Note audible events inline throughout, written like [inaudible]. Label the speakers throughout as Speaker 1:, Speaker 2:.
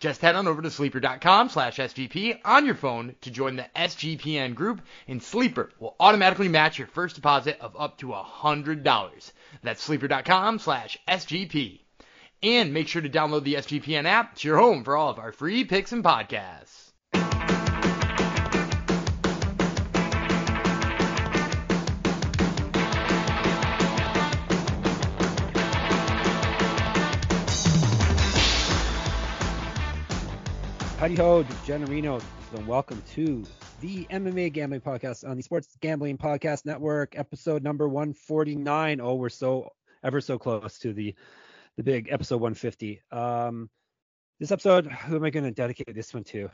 Speaker 1: Just head on over to sleeper.com slash SGP on your phone to join the SGPN group, and Sleeper will automatically match your first deposit of up to $100. That's sleeper.com slash SGP. And make sure to download the SGPN app. to your home for all of our free picks and podcasts.
Speaker 2: Howdy ho, Generino, and welcome to the MMA Gambling Podcast on the Sports Gambling Podcast Network, episode number 149. Oh, we're so ever so close to the the big episode 150. Um, this episode, who am I going to dedicate this one to?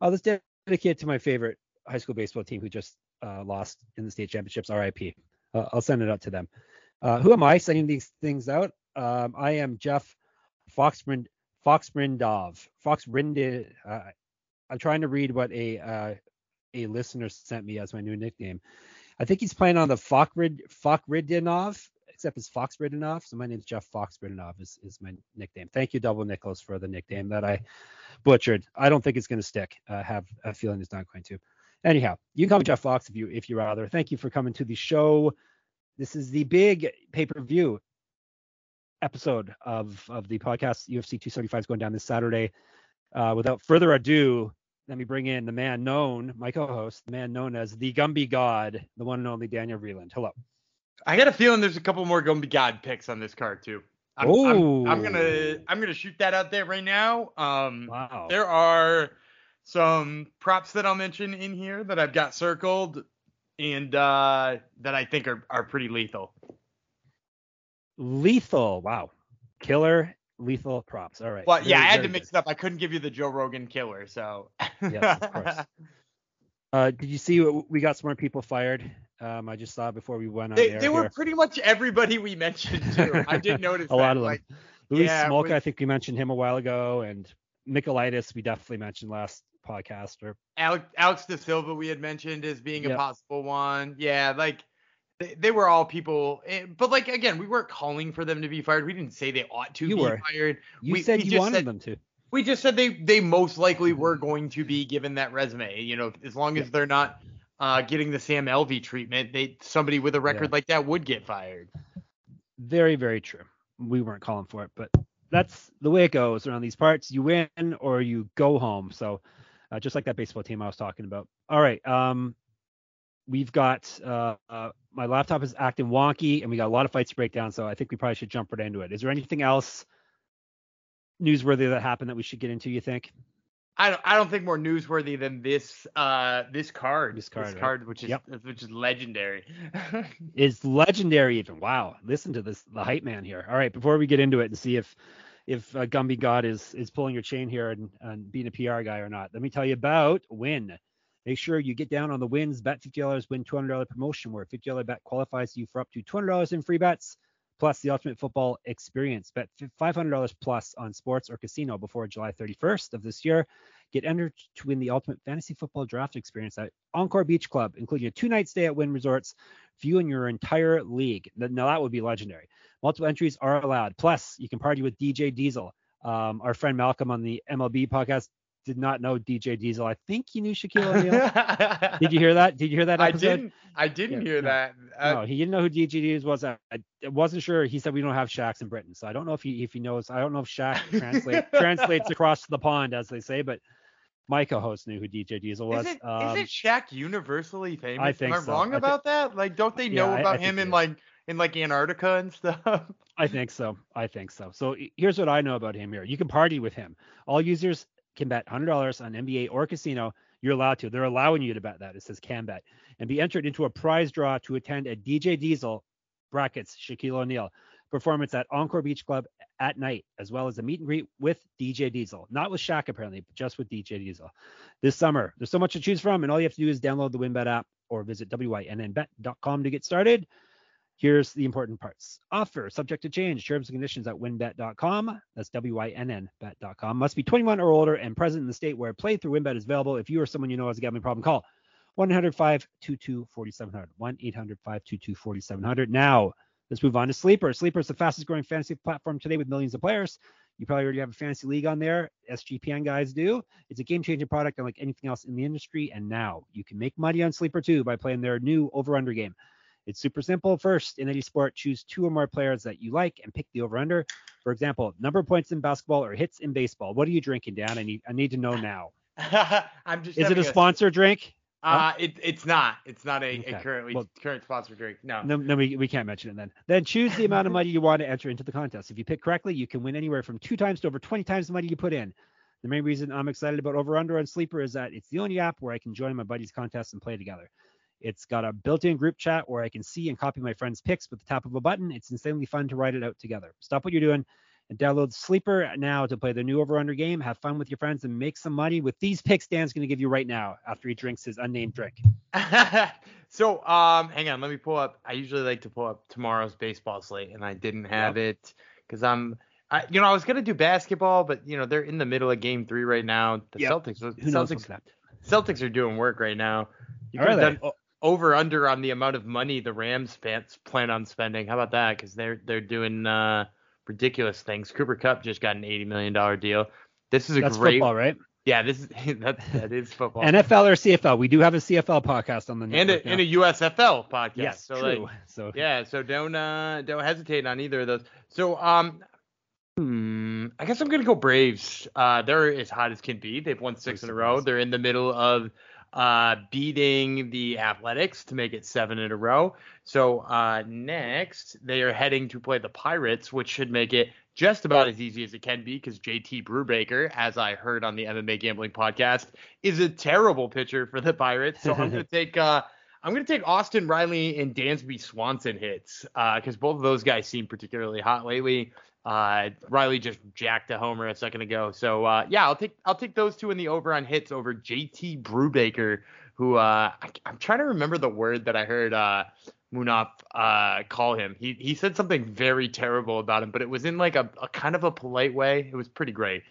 Speaker 2: I'll just dedicate to my favorite high school baseball team who just uh, lost in the state championships. RIP. Uh, I'll send it out to them. Uh, who am I sending these things out? Um, I am Jeff Foxman Fox Brindov. Fox Brindov. Uh, I'm trying to read what a uh, a listener sent me as my new nickname. I think he's playing on the Fokrid Fokridinov, except it's Fox Ridinov. So my name's Jeff Fox Ridinov is, is my nickname. Thank you, Double Nicholas, for the nickname that I butchered. I don't think it's going to stick. I have a feeling it's not going to. Anyhow, you can call me Jeff Fox if you if you rather. Thank you for coming to the show. This is the big pay-per-view episode of of the podcast. UFC 275 is going down this Saturday. Uh, without further ado, let me bring in the man known, my co-host, the man known as the Gumby God, the one and only Daniel Vreeland. Hello.
Speaker 1: I got a feeling there's a couple more Gumby God picks on this card too. I'm, I'm, I'm, gonna I'm gonna shoot that out there right now. Um, wow. There are some props that I'll mention in here that I've got circled and uh, that I think are, are pretty lethal.
Speaker 2: Lethal. Wow. Killer lethal props. All right.
Speaker 1: Well, very, yeah, I had to mix good. it up. I couldn't give you the Joe Rogan killer, so.
Speaker 2: yes, of course. [laughs] Uh, did you see we got some more people fired? Um, I just saw before we went on.
Speaker 1: They, they were pretty much everybody we mentioned too. [laughs] I did notice a that. lot of them. Like,
Speaker 2: Louis yeah, Smolka, I think we mentioned him a while ago, and Michaelitis we definitely mentioned last podcast. Or
Speaker 1: Alex, Alex De Silva we had mentioned as being yep. a possible one. Yeah, like they, they were all people, eh, but like again, we weren't calling for them to be fired. We didn't say they ought to
Speaker 2: you
Speaker 1: be
Speaker 2: were.
Speaker 1: fired.
Speaker 2: You
Speaker 1: we,
Speaker 2: said
Speaker 1: we
Speaker 2: you wanted
Speaker 1: said,
Speaker 2: them to.
Speaker 1: We just said they they most likely were going to be given that resume. You know, as long as they're not uh, getting the Sam Alvey treatment, they somebody with a record yeah. like that would get fired.
Speaker 2: Very very true. We weren't calling for it, but that's the way it goes around these parts. You win or you go home. So uh, just like that baseball team I was talking about. All right. Um, we've got uh, uh, my laptop is acting wonky, and we got a lot of fights to break down. So I think we probably should jump right into it. Is there anything else newsworthy that happened that we should get into? You think?
Speaker 1: I don't, I don't think more newsworthy than this uh this card
Speaker 2: this card
Speaker 1: this
Speaker 2: right?
Speaker 1: card which is yep. which is legendary [laughs]
Speaker 2: is legendary even wow listen to this the hype man here all right before we get into it and see if if uh, Gumby God is is pulling your chain here and, and being a PR guy or not let me tell you about Wynn Make sure you get down on the wins. Bet $50, win $200 promotion where $50 bet qualifies you for up to $200 in free bets plus the ultimate football experience. Bet $500 plus on sports or casino before July 31st of this year. Get entered to win the ultimate fantasy football draft experience at Encore Beach Club, including a two-night stay at Wynn Resorts you and your entire league. Now that would be legendary. Multiple entries are allowed. Plus, you can party with DJ Diesel. Um, our friend Malcolm on the MLB podcast did not know DJ Diesel. I think he knew Shaquille O'Neal. did you [laughs] hear that? Did you hear that episode?
Speaker 1: I didn't. I didn't yeah, hear
Speaker 2: no,
Speaker 1: that.
Speaker 2: Uh, no, he didn't know who DJ Diesel was. I, I, wasn't sure. He said we don't have Shaqs in Britain, so I don't know if he if he knows. I don't know if Shaq translate, [laughs] translates across the pond, as they say, but my co-host knew who DJ Diesel was.
Speaker 1: Is it, um, is it Shaq universally famous?
Speaker 2: I think
Speaker 1: Am I
Speaker 2: so.
Speaker 1: wrong
Speaker 2: I
Speaker 1: about that? Like, don't they know
Speaker 2: yeah,
Speaker 1: about
Speaker 2: I,
Speaker 1: him in like in like Antarctica and stuff?
Speaker 2: I think so. I think so. So here's what I know about him here. You can party with him. All users can bet $100 on NBA or casino. You're allowed to. They're allowing you to bet that. It says can bet and be entered into a prize draw to attend a DJ Diesel brackets Shaquille O'Neal performance at Encore Beach Club at night, as well as a meet and greet with DJ Diesel. Not with Shaq apparently, but just with DJ Diesel. This summer, there's so much to choose from, and all you have to do is download the WynnBet app or visit wynnbet.com to get started. Here's the important parts. Offer subject to change. Terms and conditions at wynnbet.com. That's W-Y-N-N bet.com. Must be 21 or older and present in the state where play through WynnBet is available. If you or someone you know has a gambling problem, call 1-800-522-4700. 1-800-522-4700. Now, let's move on to Sleeper. Sleeper is the fastest growing fantasy platform today with millions of players. You probably already have a fantasy league on there. SGPN guys do. It's a game changing product unlike anything else in the industry. And now you can make money on Sleeper too by playing their new over under game. It's super simple. First, in any sport, choose two or more players that you like and pick the over under. For example, number of points in basketball or hits in baseball. What are you drinking, Dan? I need I need to know now. [laughs]
Speaker 1: I'm just.
Speaker 2: Is it
Speaker 1: having
Speaker 2: a sponsor drink?
Speaker 1: Uh, it, it's not. It's not a,
Speaker 2: Okay.
Speaker 1: a currently
Speaker 2: Well-
Speaker 1: current sponsor drink. No.
Speaker 2: No, no, we, we can't mention it then. Then choose the amount of money you want to enter into the contest. If you pick correctly, you can win anywhere from two times to over 20 times the money you put in. The main reason I'm excited about Over Under on Sleeper is that it's the only app where I can join my buddies' contests and play together. It's got a built-in group chat where I can see and copy my friends' picks with the tap of a button. It's insanely fun to write it out together. Stop what you're doing and download Sleeper now to play the new Over Under game. Have fun with your friends and make some money with these picks Dan's going to give you right now after he drinks his unnamed drink. [laughs]
Speaker 1: so um, hang on. Let me pull up. I usually like to pull up tomorrow's baseball slate, and I didn't have it because I'm. I, you know, I was gonna do basketball, but you know they're in the middle of Game Three right now. The
Speaker 2: Yep.
Speaker 1: Celtics,
Speaker 2: Who
Speaker 1: Celtics. Celtics are doing work right now. You done o- over under on the amount of money the Rams span, plan on spending. How about that? Because they're they're doing uh, ridiculous things. Cooper Kupp just got an eighty million dollar deal. This is a
Speaker 2: That's
Speaker 1: great.
Speaker 2: football, right?
Speaker 1: Yeah, this is [laughs] that that is football.
Speaker 2: NFL or CFL? We do have a CFL podcast on the
Speaker 1: and a,
Speaker 2: now.
Speaker 1: and a USFL podcast.
Speaker 2: yes,
Speaker 1: so
Speaker 2: true.
Speaker 1: like, [laughs]
Speaker 2: so
Speaker 1: yeah, so don't uh don't hesitate on either of those. So um hmm, I guess I'm gonna go Braves. Uh they're as hot as can be. They've won six in a row. They're in the middle of uh beating the Athletics to make it seven in a row. So uh next they are heading to play the Pirates, which should make it just about as easy as it can be because JT Brubaker, as I heard on the MMA gambling podcast, is a terrible pitcher for the Pirates. So I'm gonna [laughs] take uh I'm going to take Austin Riley and Dansby Swanson hits Uh because both of those guys seem particularly hot lately. Uh, Riley just jacked a homer a second ago, so uh, yeah, I'll take I'll take those two in the over on hits over JT Brubaker, who uh, I, I'm trying to remember the word that I heard uh, Munaf uh, call him. He he said something very terrible about him, but it was in like a, a kind of a polite way. It was pretty great.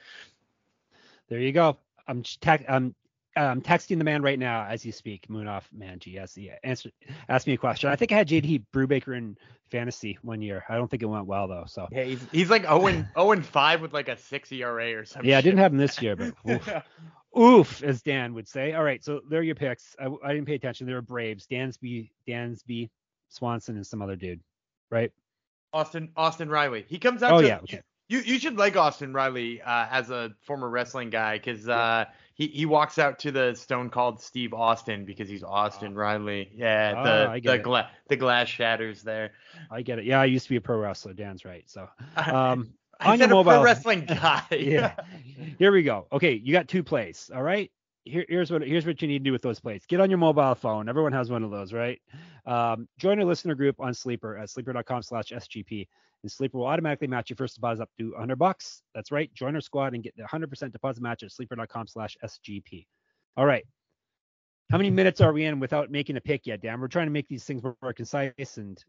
Speaker 2: there you go. I'm ch- tec- I'm I'm texting the man right now as you speak. Munaf Manji. Yes, he answered asked me a question. I think I had JT Brubaker in fantasy one year. I don't think it went well though. So
Speaker 1: Yeah, he's, he's like 0 and 0 and 5 with like a 6 ERA or something.
Speaker 2: yeah, I didn't have him this year, but [laughs] oof. oof, as Dan would say. All right, so there are your picks. I, I didn't pay attention. They were Braves, Dansby, Dansby, Swanson, and some other dude, right?
Speaker 1: Austin Austin Riley. He comes out.
Speaker 2: Oh
Speaker 1: to,
Speaker 2: yeah, okay.
Speaker 1: You you should like Austin Riley uh, as a former wrestling guy because uh, he he walks out to the Stone Cold Steve Austin because he's Austin Riley. Yeah,
Speaker 2: Ah,
Speaker 1: the
Speaker 2: get
Speaker 1: the gla- the glass shatters there.
Speaker 2: I get it. Yeah, I used to be a pro wrestler. Dan's right. So [laughs] um,
Speaker 1: I
Speaker 2: on your
Speaker 1: a pro
Speaker 2: mobile-
Speaker 1: wrestling [laughs] guy.
Speaker 2: yeah. Here we go. Okay, you got two plays. All right. Here, here's what here's what you need to do with those plates. Get on your mobile phone. Everyone has one of those, right? Um, join our listener group on Sleeper at sleeper.com/sgp, and Sleeper will automatically match your first deposit up to 100 bucks. That's right. Join our squad and get the 100% deposit match at sleeper.com/sgp. All right. How many minutes are we in without making a pick yet, Dan? We're trying to make these things more, more concise, and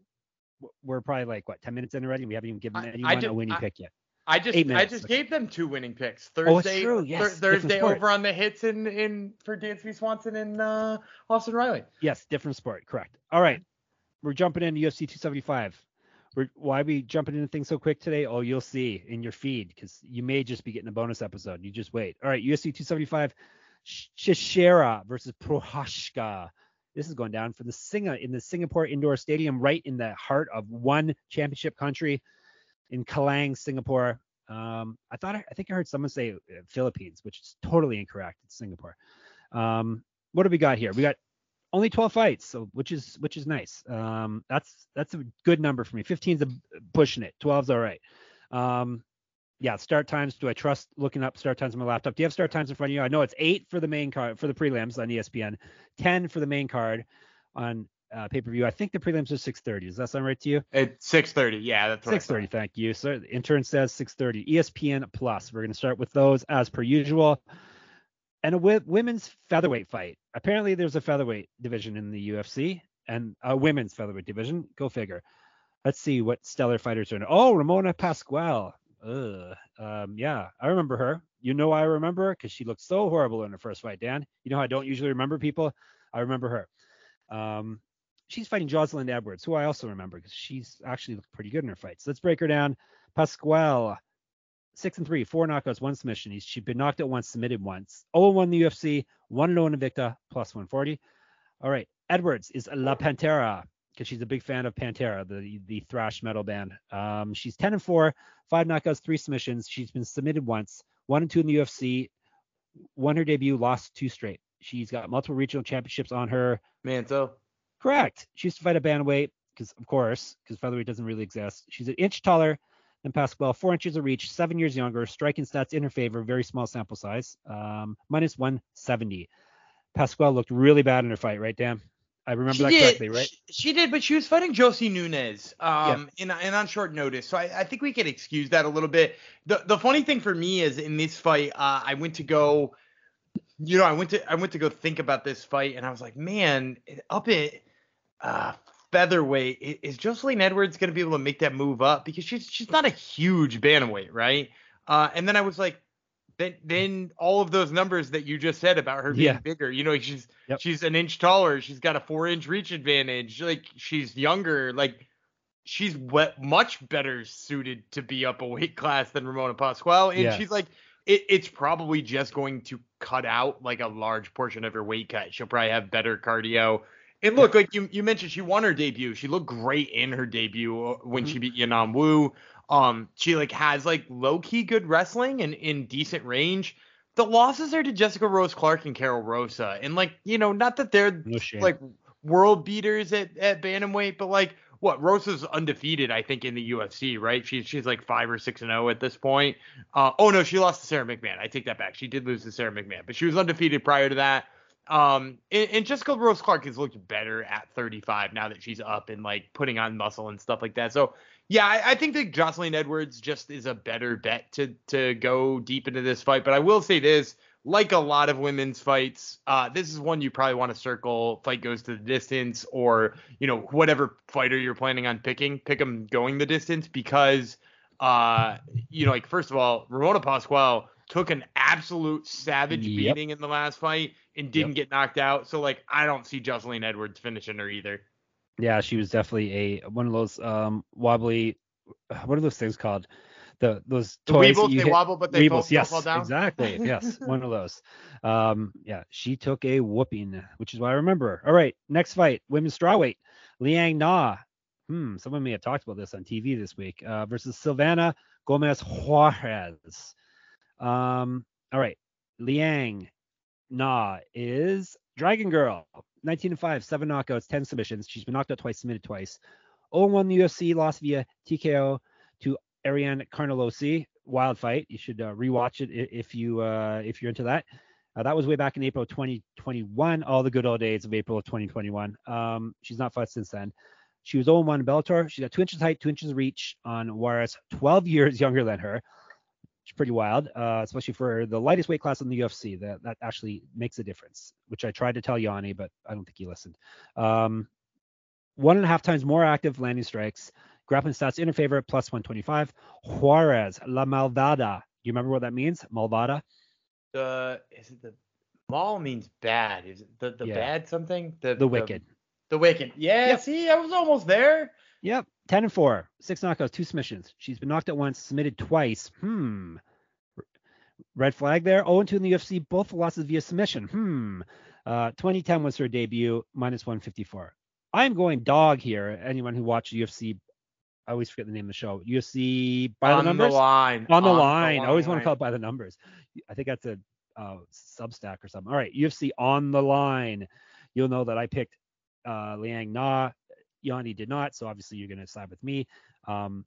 Speaker 2: we're probably like what 10 minutes in already. and We haven't even given
Speaker 1: I- I
Speaker 2: anyone
Speaker 1: did-
Speaker 2: a winning
Speaker 1: I-
Speaker 2: pick yet.
Speaker 1: I just
Speaker 2: Eight
Speaker 1: I just gave them two winning picks.
Speaker 2: Oh,
Speaker 1: Thursday
Speaker 2: true, yes,
Speaker 1: Thursday over on the hits in in for Dansby Swanson and uh, Austin Riley.
Speaker 2: Yes, different sport. Correct. All right. We're jumping into UFC 275. We're, why are we jumping into things so quick today? Oh, you'll see in your feed because you may just be getting a bonus episode. You just wait. All right. UFC 275, Sh- Teixeira versus Prochazka. This is going down for the Singa in the Singapore Indoor Stadium, right in the heart of one championship country in Kallang, Singapore. Um, I thought I, think I heard someone say uh, Philippines, which is totally incorrect. It's Singapore. Um, what do we got here? We got only 12 fights, so which is which is nice. Um, that's that's a good number for me. 15's a, pushing it. 12's all right. Um, yeah, start times. Do I trust looking up start times on my laptop? Do you have start times in front of you? I know it's eight for the main card for the prelims on ESPN, 10 for the main card on uh, pay per view. I think the prelims are 6:30. Does that sound right to you?
Speaker 1: It's 6:30. Yeah, that's thought.
Speaker 2: 6:30. Thank you. So the intern says 6:30. ESPN Plus. We're going to start with those as per usual. And a women's featherweight fight. Apparently, there's a featherweight division in the UFC and a women's featherweight division. Go figure. let's see what stellar fighters are in. Oh, Ramona Pasquale. Ugh. Um, yeah, I remember her. You know I remember her because she looked so horrible in her first fight, Dan. You know I don't usually remember people. I remember her. Um, she's fighting Jocelyn Edwards, who I also remember because she's actually looked pretty good in her fights. Let's break her down. Pasquale, six and three, four knockouts, one submission. He's, she's been knocked out once, submitted once. 0 1 in the UFC, 1 0 Invicta, plus 140. All right. Edwards is La Pantera because she's a big fan of Pantera, the the thrash metal band. Um, she's 10 and 4, five knockouts, three submissions. She's been submitted once, one and two in the UFC, won her debut, lost two straight. She's got multiple regional championships on her.
Speaker 1: Manzo.
Speaker 2: Correct. She used to fight a bantamweight because, of course, because featherweight doesn't really exist. She's an inch taller than Pasquale, four inches of reach, seven years younger, striking stats in her favor, very small sample size, um, minus 170. Pasquale looked really bad in her fight, right, Dan? I remember
Speaker 1: she
Speaker 2: that
Speaker 1: did.
Speaker 2: correctly, right?
Speaker 1: She, she, did, but she was fighting Josie Nunez, um, yeah. and, and on short notice. So I, I, think we can excuse that a little bit. The the funny thing for me is in this fight, uh, I went to go, you know, I went to I went to go think about this fight, and I was like, man, up at uh, featherweight, is Jocelyn Edwards going to be able to make that move up because she's she's not a huge bantamweight, right? Uh, and then I was like, then then all of those numbers that you just said about her being
Speaker 2: yeah.
Speaker 1: bigger, you know, she's
Speaker 2: yep.
Speaker 1: she's an inch taller, she's got a four inch reach advantage, like she's younger, like she's wet, much better suited to be up a weight class than Ramona Pasquale, and
Speaker 2: yeah.
Speaker 1: she's like. It, it's probably just going to cut out like a large portion of her weight cut. She'll probably have better cardio. And look, like you, you mentioned, she won her debut. She looked great in her debut uh, when
Speaker 2: mm-hmm.
Speaker 1: she beat Yanan Wu. Um, she like has like low key good wrestling and in decent range. The losses are to Jessica Rose Clark and Karol Rosa, and like you know, not that they're
Speaker 2: no
Speaker 1: like world beaters at at bantamweight, but like what Rosa's undefeated, I think, in the UFC, right? She's she's like five or six and zero at this point. Uh, oh no, she lost to Sara McMann. I take that back. She did lose to Sara McMann, but she was undefeated prior to that. Um, and, and Jessica Rose Clark has looked better at 35 now that she's up and like putting on muscle and stuff like that. So yeah, I, I, think that Jocelyn Edwards just is a better bet to to go deep into this fight. But I will say this, like a lot of women's fights, uh, this is one you probably want to circle. Fight goes to the distance, or you know whatever fighter you're planning on picking, pick them going the distance because, uh, you know, like first of all, Ramona Pasquale took an absolute savage
Speaker 2: yep.
Speaker 1: beating in the last fight and didn't
Speaker 2: yep.
Speaker 1: get knocked out. So like I don't see Jocelyn Edwards finishing her either.
Speaker 2: Yeah, she was definitely a one of those um wobbly what are those things called? The those
Speaker 1: the
Speaker 2: toys
Speaker 1: Weebles, they
Speaker 2: hit,
Speaker 1: wobble but they
Speaker 2: Weebles,
Speaker 1: fall,
Speaker 2: yes,
Speaker 1: fall down.
Speaker 2: Exactly. [laughs] Yes, one of those. Um yeah, she took a whooping, which is why I remember her. All right, next fight, women's strawweight. Liang Na. Hmm, someone may have talked about this on TV this week. Uh, versus Silvana Gomez Juarez. Um, all right. Liang Na is Dragon Girl. 19 and 5, seven knockouts, 10 submissions. She's been knocked out twice, submitted twice. 0 1 the UFC, lost via TKO to Ariane Carnelossi. Wild fight. You should uh, rewatch it if you uh, if you're into that. Uh, that was way back in April 2021, all the good old days of April of 2021. Um, she's not fought since then. She was 0 1 in Bellator. She's got two inches height, two inches reach on Juarez, 12 years [laughs] younger than her. It's pretty wild, uh, especially for the lightest weight class in the UFC. That that actually makes a difference, which I tried to tell Yanni, but I don't think he listened. Um, one and a half times more active landing strikes. Grappling stats in her favor, plus 125. Juarez, La Malvada. You remember what that means? Malvada?
Speaker 1: The is it the mal means bad? Is it the the
Speaker 2: Yeah.
Speaker 1: bad something? The
Speaker 2: The Wicked.
Speaker 1: The, wicked. Yeah.
Speaker 2: Yep.
Speaker 1: See, I was almost there.
Speaker 2: Yep. 10 and 4. Six knockouts, two submissions. She's been knocked out once, submitted twice. Hmm. Red flag there. 0 2 in the UFC, both losses via submission. Hmm. Uh, 2010 was her debut, minus 154. I'm going dog here. Anyone who watched UFC, I always forget the name of the show. UFC by
Speaker 1: on
Speaker 2: the numbers?
Speaker 1: line.
Speaker 2: on the line. I always want to call it by the numbers. I think that's a uh, Substack or something. All right, UFC on the line. You'll know that I picked uh, Liang Na. Yanni did not, so obviously you're going to side with me. Um,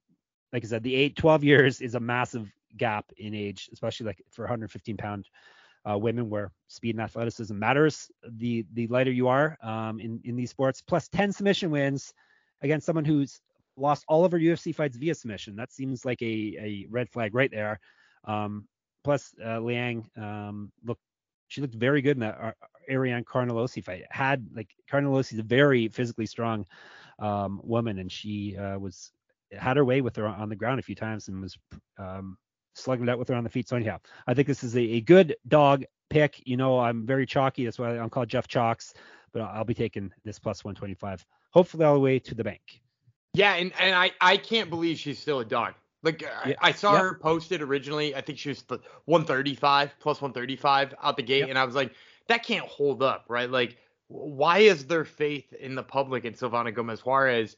Speaker 2: like I said, the eight 12 years is a massive gap in age, especially like for 115 pound uh, women where speed and athleticism matters. The the lighter you are um, in in these sports, plus 10 submission wins against someone who's lost all of her UFC fights via submission. That seems like a a red flag right there. Um, plus uh, Liang um, looked she looked very good in that uh, Ariane Carnelossi fight. Had like Carnelossi is a very physically strong um, woman, and she uh, was had her way with her on the ground a few times and was um, slugging it out with her on the feet. So anyhow, I think this is a, a good dog pick. You know, I'm very chalky. That's why I'm called Jeff Chalks, but I'll be taking this plus 125, hopefully all the way to the bank.
Speaker 1: Yeah, and, and I, I can't believe she's still a dog. Like yeah. I, I, saw yep. her posted originally. I think she was 135 plus 135 out the gate, and I was like, that can't hold up, right? Like, why is there faith in the public in Silvana Gomez Juarez?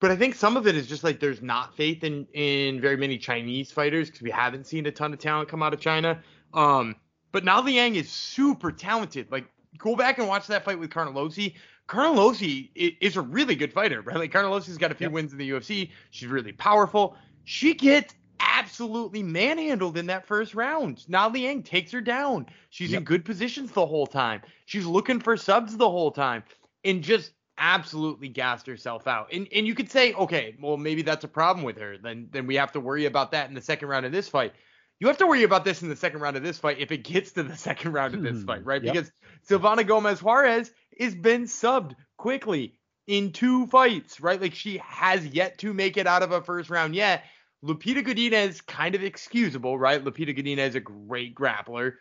Speaker 1: But I think some of it is just like there's not faith in in very many Chinese fighters because we haven't seen a ton of talent come out of China. Um, but now Liang is super talented. Like, go back and watch that fight with Carnelossi. Carnelossi is a really good fighter, right? Like Carnelossi's got a few yep. wins in the UFC. She's really powerful. She gets absolutely manhandled in that first round. Na Liang takes her down. She's yep. in good positions the whole time. She's looking for subs the whole time and just absolutely gassed herself out. And and you could say, okay, well maybe that's a problem with her. Then then we have to worry about that in the second round of this fight. You have to worry about this in the second round of this fight if it gets to the [laughs] second round of this fight, hmm. right? Yep. Because Silvana Gomez Juarez has been subbed quickly in two fights, right? Like she has yet to make it out of a first round yet. Lupita Godinez kind of excusable, right? Lupita Godinez is a great grappler.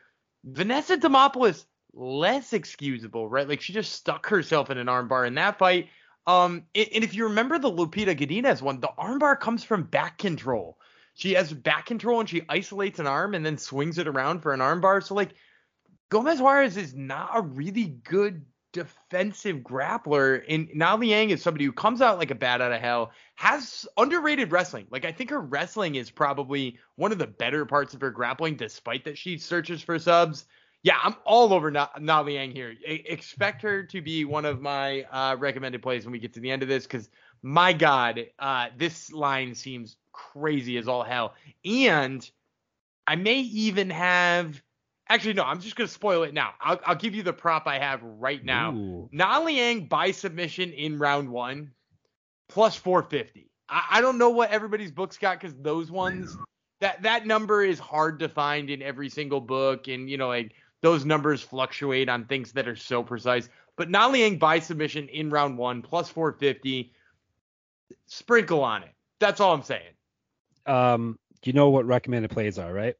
Speaker 1: Vanessa Demopoulos less excusable, right? Like she just stuck herself in an armbar in that fight. Um, and, and if you remember the Lupita Godinez one, the armbar comes from back control. She has back control and she isolates an arm and then swings it around for an armbar. So like Gomez Juarez is not a really good defensive grappler. And Na Liang is somebody who comes out like a bat out of hell, has underrated wrestling. Like I think her wrestling is probably one of the better parts of her grappling, despite that she searches for subs. Yeah, I'm all over Na, Na Liang here. I, expect her to be one of my uh, recommended plays when we get to the end of this, because my God, uh, this line seems crazy as all hell. And I may even have Actually, no, I'm just going to spoil it now. I'll, I'll give you the prop I have right now. Ooh. Na Liang by submission in round one, plus 450. I, I don't know what everybody's books got because those ones, that, that number is hard to find in every single book. And, you know, like those numbers fluctuate on things that are so precise. But Na Liang by submission in round one, plus 450. Sprinkle on it. That's all I'm saying.
Speaker 2: Um, you know what recommended plays are, right?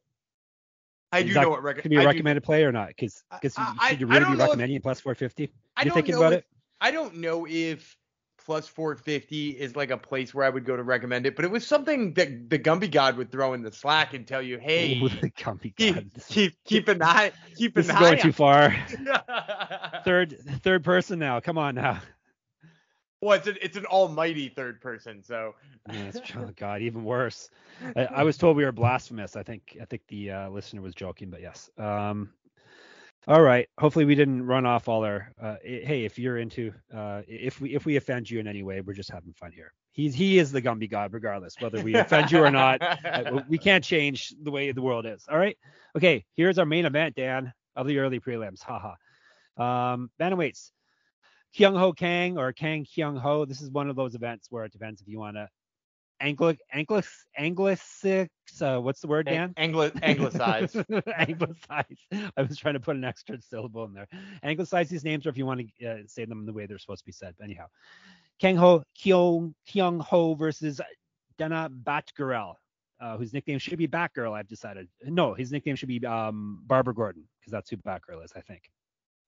Speaker 1: I do know what
Speaker 2: rec- can be a recommended do. play or not? Because because should you really be recommending if, plus 450? You thinking about
Speaker 1: if,
Speaker 2: it?
Speaker 1: I don't know if plus 450 is like a place where I would go to recommend it, but it was something that the Gumby God would throw in the Slack and tell you, hey,
Speaker 2: Ooh, the Gumby God.
Speaker 1: Keep, keep, an eye, keep
Speaker 2: this
Speaker 1: an
Speaker 2: is going too far. [laughs] third third person now. Come on now.
Speaker 1: Well, it's, a, it's an almighty third person, so.
Speaker 2: yes, oh [laughs] God, even worse. I, I, was told we were blasphemous. I think I think the uh, listener was joking, but yes. Um, all right. Hopefully we didn't run off all our. Uh, hey, if you're into, uh, if we if we offend you in any way, we're just having fun here. He's he is the Gumby God, regardless whether we offend you or not. Uh, we can't change the way the world is. All right. Okay. Here's our main event, Dan, of the early prelims. Haha. Um, bantamweights. Kyung Ho Kang or Kang Kyung Ho. This is one of those events where it depends if you want to Anglic, Anglic, Anglicic uh, what's the word Dan?
Speaker 1: Anglo Anglicize. [laughs]
Speaker 2: Anglicize. I was trying to put an extra syllable in there. Anglicize these names or if you want to uh, say them the way they're supposed to be said. But anyhow. Kang Ho Kyung Kyung Ho versus Dana Batgirl, uh, whose nickname should be Batgirl, I've decided. No, his nickname should be um, Barbara Gordon, because that's who Batgirl is, I think.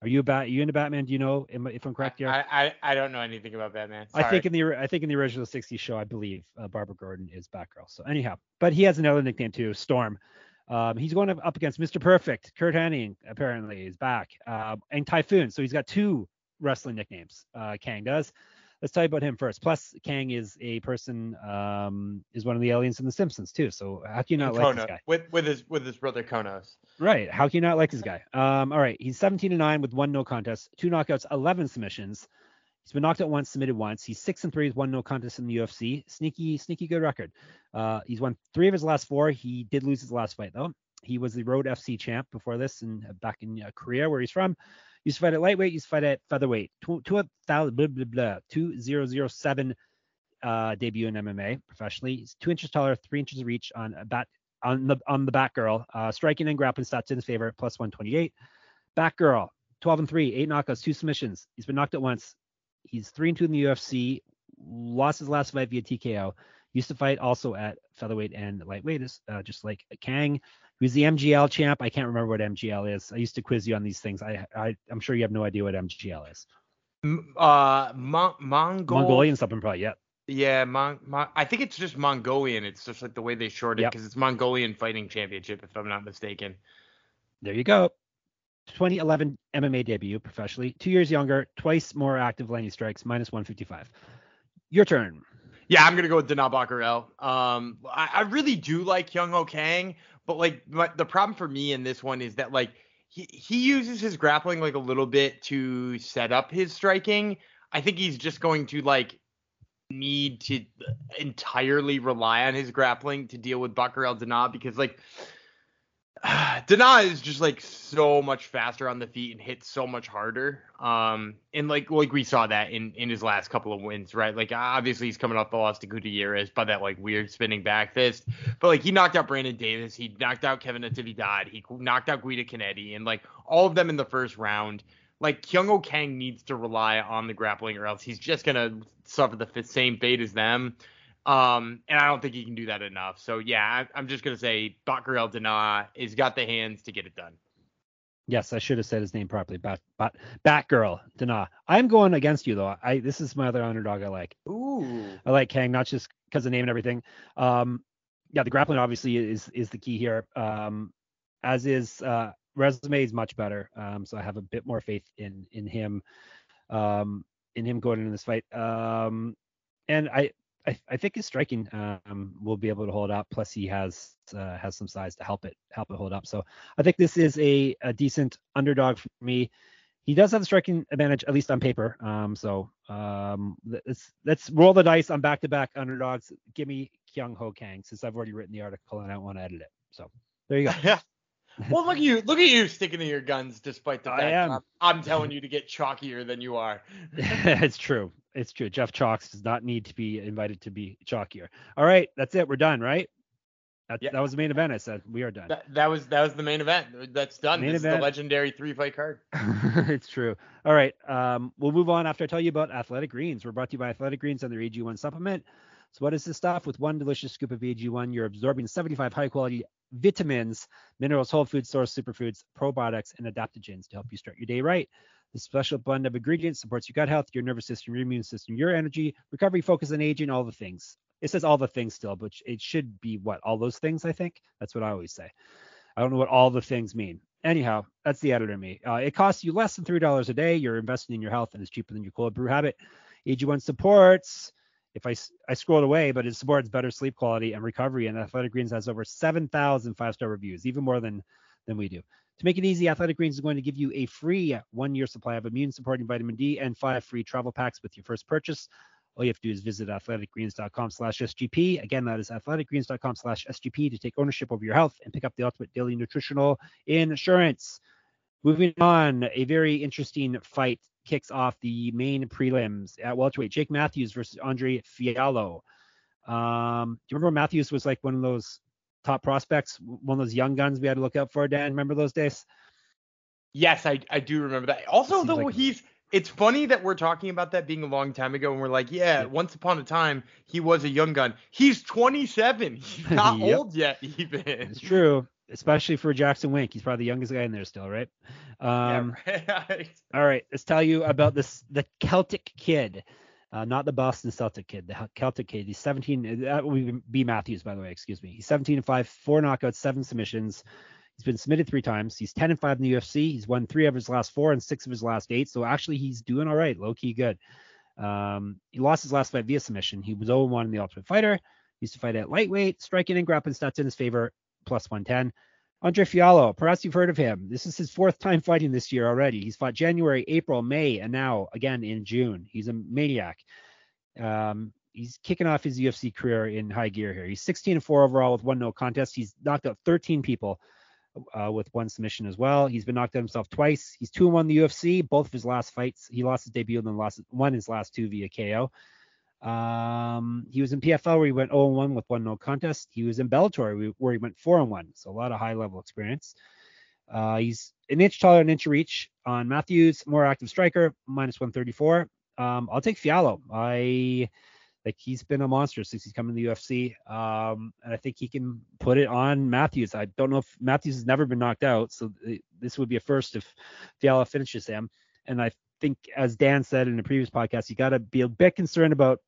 Speaker 2: Are you a bat? Are you into Batman? Do you know if I'm correct here?
Speaker 1: I, I, I don't know anything about Batman. Sorry.
Speaker 2: I think in the I think in the original '60s show, I believe uh, Barbara Gordon is Batgirl. So anyhow, but he has another nickname too, Storm. Um, he's going up against Mr. Perfect. Curt Hennig apparently is back, uh, and Typhoon. So he's got two wrestling nicknames. Uh, Kang does let's tell you about him first. Plus, Kang is a person, um, is one of the aliens in The Simpsons too. So how can you not like this guy?
Speaker 1: With with his with his brother Kodos.
Speaker 2: Right. How can you not like this guy? Um, all right. He's 17 and 9 with one no contest, two knockouts, 11 submissions. He's been knocked out once, submitted once. He's six and three with one no contest in the UFC. Sneaky, sneaky good record. Uh, he's won three of his last four. He did lose his last fight though. He was the Road FC champ before this, and back in uh, Korea where he's from. To fight at lightweight, to fight at featherweight. Two, two, blah, blah, blah, 2007 uh, debut in MMA professionally. He's two inches taller, three inches reach on a bat on the on the Batgirl. Uh, striking and grappling stats in his favor, plus 128. Batgirl, 12 and 3, eight knockouts, two submissions. He's been knocked out once. He's three and two in the UFC, lost his last fight via TKO. Used to fight also at featherweight and lightweight, uh, just like Kang. Was the MGL champ. I can't remember what MGL is. I used to quiz you on these things. I, I am sure you have no idea what MGL is.
Speaker 1: Uh, Mon- Mongol-
Speaker 2: Mongolian something probably. Yeah.
Speaker 1: Yeah, Mon- Mon- I think it's just Mongolian. It's just like the way they short it
Speaker 2: Yep.
Speaker 1: because it's Mongolian Fighting Championship, if I'm not mistaken.
Speaker 2: There you go. 2011 MMA debut professionally. Two years younger, twice more active landing strikes, minus 155. Your turn.
Speaker 1: Yeah, I'm gonna go with Dana. Um, I, I really do like Young Ho Kang, but like my, the problem for me in this one is that like he he uses his grappling like a little bit to set up his striking. I think he's just going to like need to entirely rely on his grappling to deal with Bakarel Dana because like [sighs] Dana is just like so much faster on the feet and hits so much harder. Um, and like like we saw that in in his last couple of wins, right? Like obviously he's coming off the loss to Gutierrez by that like weird spinning back fist, but like he knocked out Brandon Davis, he knocked out Kevin Natividad, he knocked out Guido Cannetti, and like all of them in the first round. Like Kyung Kang needs to rely on the grappling, or else he's just gonna suffer the same fate as them. Um, and I don't think he can do that enough. So yeah, I, I'm just gonna say Bakarel Dana has got the hands to get it done.
Speaker 2: Yes, I should have said his name properly. Bat, Bat, Batgirl, Dana. I'm going against you though. I this is my other underdog I like.
Speaker 1: Ooh.
Speaker 2: I like Kang, not just because of name and everything. Um, yeah, the grappling obviously is is the key here. Um, as is uh, resume is much better. Um, so I have a bit more faith in in him, um, in him going into this fight. Um, and I. I, I think his striking um, will be able to hold up. Plus, he has uh, has some size to help it help it hold up. So I think this is a, a decent underdog for me. He does have the striking advantage, at least on paper. Um, so um, let's let's roll the dice on back-to-back underdogs. Give me Kyung Ho Kang since I've already written the article and I don't want to edit it. So there you go. [laughs]
Speaker 1: Well, look at you. Look at you sticking to your guns, despite the
Speaker 2: I
Speaker 1: fact
Speaker 2: am.
Speaker 1: I'm, I'm telling you to get chalkier than you are. [laughs]
Speaker 2: it's true. It's true. Jeff Chalks does not need to be invited to be chalkier. All right, that's it. We're done, right? That,
Speaker 1: Yeah.
Speaker 2: that was the main event. I said we are done.
Speaker 1: That, that was that was the main event. That's done.
Speaker 2: Main
Speaker 1: this is
Speaker 2: event.
Speaker 1: the legendary three fight card. [laughs]
Speaker 2: it's true. All right. Um, we'll move on after I tell you about Athletic Greens. We're brought to you by Athletic Greens and their AG1 supplement. So, what is this stuff? With one delicious scoop of AG1, you're absorbing 75 high quality vitamins, minerals, whole food source, superfoods, probiotics, and adaptogens to help you start your day right. The special blend of ingredients supports your gut health, your nervous system, your immune system, your energy, recovery, focus, and aging, all the things. It says all the things still, but it should be what? All those things, I think. That's what I always say. I don't know what all the things mean. Anyhow, that's the editor me. Uh, it costs you less than three dollars a day. You're investing in your health, and it's cheaper than your cold brew habit. AG1 supports. If I, I scrolled away, but it supports better sleep quality and recovery. And Athletic Greens has over 7,000 five-star reviews, even more than than we do. To make it easy, Athletic Greens is going to give you a free one-year supply of immune-supporting vitamin D and five free travel packs with your first purchase. All you have to do is visit athleticgreens.com slash SGP. Again, that is athleticgreens.com slash SGP to take ownership over your health and pick up the ultimate daily nutritional insurance. Moving on, a very interesting fight kicks off the main prelims at welterweight. Jake Matthews versus Andre Fialho. Um, do you remember Matthews was like one of those top prospects, one of those young guns we had to look out for? Dan, remember those days?
Speaker 1: Yes, I I do remember that. Also, though
Speaker 2: like-
Speaker 1: he's it's funny that we're talking about that being a long time ago, and we're like, yeah,
Speaker 2: Yeah.
Speaker 1: once upon a time he was a young gun. He's 27. He's not [laughs]
Speaker 2: Yep.
Speaker 1: old yet, even.
Speaker 2: It's true, especially for Jackson Wink. He's probably the youngest guy in there still, right? Um,
Speaker 1: Yeah, right. [laughs]
Speaker 2: All right, let's tell you about this the Celtic kid, uh, not the Boston Celtic kid, the Celtic kid. He's 17. That would be Matthews, by the way. Excuse me. He's 17 and five, four knockouts, seven submissions. He's been submitted three times. He's 10 and five in the UFC. He's won three of his last four and six of his last eight. So actually, he's doing all right, low key good. Um, he lost his last fight via submission. He was 0-1 in the Ultimate Fighter. He used to fight at lightweight, striking and grappling stats in his favor, plus 110. Andre Fialho, perhaps you've heard of him. This is his fourth time fighting this year already. He's fought January, April, May, and now again in June. He's a maniac. Um, he's kicking off his UFC career in high gear here. He's 16 and 4 overall with one no contest. He's knocked out 13 people uh, with one submission as well. He's been knocked out himself twice. He's 2 and 1 in the UFC. Both of his last fights, he lost his debut and then lost won his last two via KO. Um, he was in PFL where he went 0 1 with one no contest. He was in Bellator where he- went 4-1, So a lot of high level experience. Uh, he's an inch taller, an inch reach on Matthews, more active striker, minus 134. Um, I'll take Fialho. I like he's been a monster since he's come in the UFC. Um, and I think he can put it on Matthews. I don't know if Matthews has never been knocked out, so th- this would be a first if Fialho finishes him. And I think, as Dan said in the previous podcast, you got to be a bit concerned about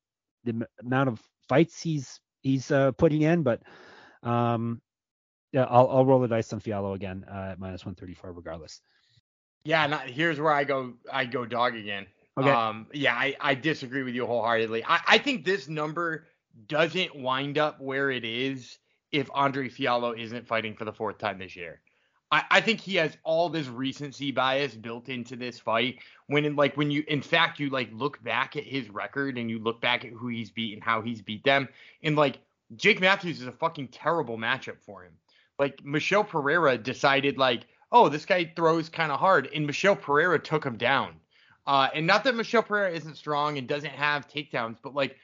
Speaker 2: the amount of fights he's he's uh, putting in, but um, yeah, I'll, I'll roll the dice on Fialho again uh, at minus 134 regardless.
Speaker 1: Yeah, not, here's where I go. I go dog again.
Speaker 2: Okay.
Speaker 1: Um, yeah, I, I disagree with you wholeheartedly. I, I think this number doesn't wind up where it is if Andre Fialho isn't fighting for the fourth time this year. I, I think he has all this recency bias built into this fight. When in, like when you in fact you like look back at his record and you look back at who he's beat and how he's beat them, and like Jake Matthews is a fucking terrible matchup for him. Like Michel Pereira decided like, oh, this guy throws kind of hard, and Michel Pereira took him down. Uh, and not that Michel Pereira isn't strong and doesn't have takedowns, but like,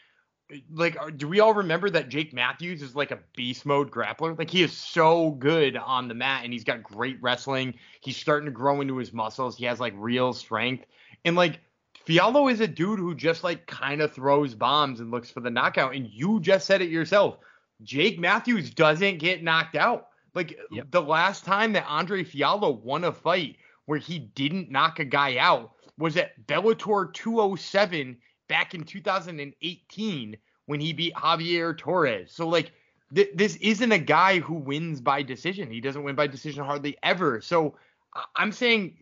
Speaker 1: like, uh, do we all remember that Jake Matthews is like a beast mode grappler? Like, he is so good on the mat, and he's got great wrestling. He's starting to grow into his muscles. He has like real strength, and like, Fialho is a dude who just like kind of throws bombs and looks for the knockout. And you just said it yourself. Jake Matthews doesn't get knocked out. Like
Speaker 2: Yep.
Speaker 1: the last time that Andre Fialho won a fight where he didn't knock a guy out was at Bellator 207 back in 2018 when he beat Javier Torres. So like th- this isn't a guy who wins by decision. He doesn't win by decision hardly ever. So I- I'm saying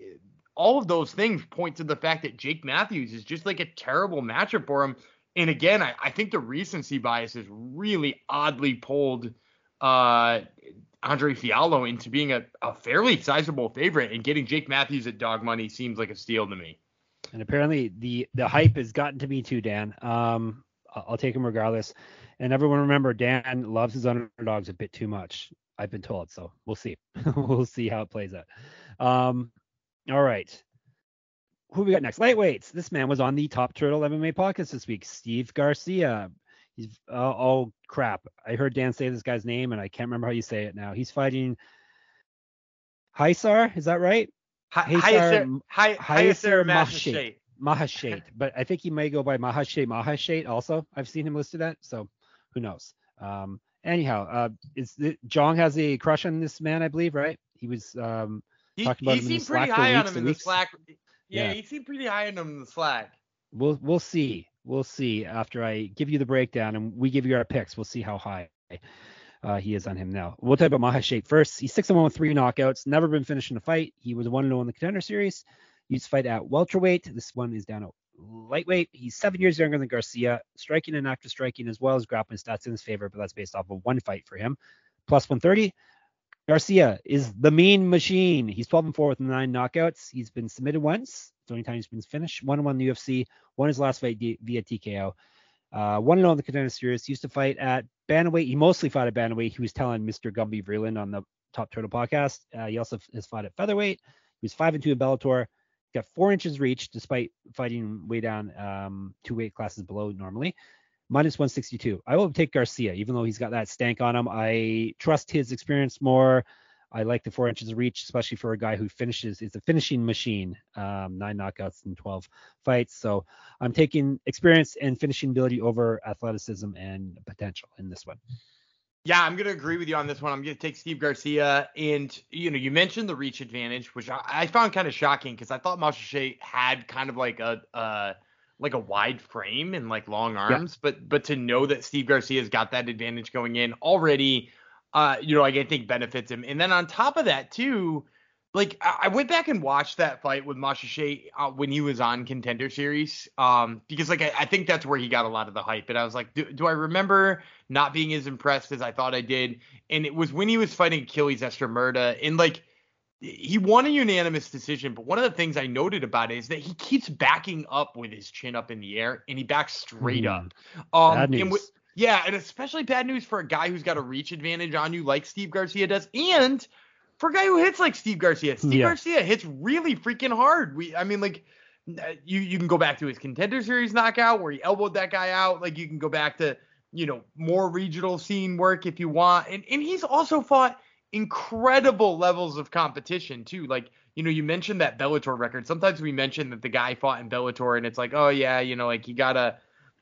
Speaker 1: all of those things point to the fact that Jake Matthews is just like a terrible matchup for him. And again, I, I think the recency bias is really oddly pulled uh, Andre Fialho into being a, a fairly sizable favorite, and getting Jake Matthews at dog money seems like a steal to me.
Speaker 2: And apparently the the hype has gotten to me too, Dan. Um, I'll take him regardless. And everyone remember, Dan loves his underdogs a bit too much. I've been told, so we'll see. [laughs] we'll see how it plays out. Um, all right. Who we got next? Lightweights. This man was on the Top Turtle MMA podcast this week. Steve Garcia. He's uh, oh crap. I heard Dan say this guy's name and I can't remember how you say it now. He's fighting Hisar. Is that right? Haysar-. Mahashet. Maheshate, but I think he may go by Maheshate Maheshate also. I've seen him listed at, so who knows. Um, anyhow, uh, is the, Jong has a crush on this man, I believe, right? He was um,
Speaker 1: He,
Speaker 2: Talked about
Speaker 1: he
Speaker 2: him in the
Speaker 1: seemed pretty high on him in the. Slack. Yeah,
Speaker 2: Yeah.
Speaker 1: he seemed pretty high on him in the Slack.
Speaker 2: we'll we'll see. We'll see after I give you the breakdown and we give you our picks. We'll see how high uh, he is on him now. We'll talk about Maheshate first. He's six and one with three knockouts. Never been finished in a fight. He was one and zero in the contender series. He used to fight at welterweight. This one is down at lightweight. He's seven years younger than Garcia. Striking and active striking as well as grappling stats in his favor, but that's based off of one fight for him. Plus 130. Garcia is the mean machine. He's 12 and 4 with nine knockouts. He's been submitted once. The only time he's been finished. One one in the UFC. Won his last fight via TKO. Uh, one and zero in the contender series. Used to fight at bantamweight. He mostly fought at bantamweight. He was telling Mr. Gumby Vreeland on the Top Turtle podcast. Uh, he also has fought at featherweight. He was five and two in Bellator. Got four inches reach despite fighting way down um, two weight classes below normally. Minus 162. I will take Garcia, even though he's got that stank on him. I trust his experience more. I like the four inches of reach, especially for a guy who finishes. Is a finishing machine. Um, nine knockouts in 12 fights. So I'm taking experience and finishing ability over athleticism and potential in this one.
Speaker 1: Yeah, I'm gonna agree with you on this one. I'm gonna take Steve Garcia, and you know, you mentioned the reach advantage, which I, I found kind of shocking because I thought Machache had kind of like a uh like a wide frame and like long arms, but but to know that Steve Garcia's got that advantage going in already, uh, you know, like I think benefits him. And then on top of that too, like I went back and watched that fight with Machache uh, when he was on Contender Series, um, because like I, I think that's where he got a lot of the hype. And I was like, do, do I remember not being as impressed as I thought I did? And it was when he was fighting Achilles Estremadura, and like he won a unanimous decision. But one of the things I noted about it is that he keeps backing up with his chin up in the air, and he backs straight
Speaker 2: Mhm.
Speaker 1: up. Um,
Speaker 2: Bad
Speaker 1: and
Speaker 2: news.
Speaker 1: wi- yeah, and especially bad news for a guy who's got a reach advantage on you like Steve Garcia does, and for a guy who hits like Steve Garcia. Steve
Speaker 2: Yeah.
Speaker 1: Garcia hits really freaking hard. We, I mean, like uh, you you can go back to his contender series knockout where he elbowed that guy out. Like you can go back to you know more regional scene work if you want, and and he's also fought incredible levels of competition too. Like you know, you mentioned that Bellator record. Sometimes we mention that the guy fought in Bellator, and it's like, oh yeah, you know, like he got a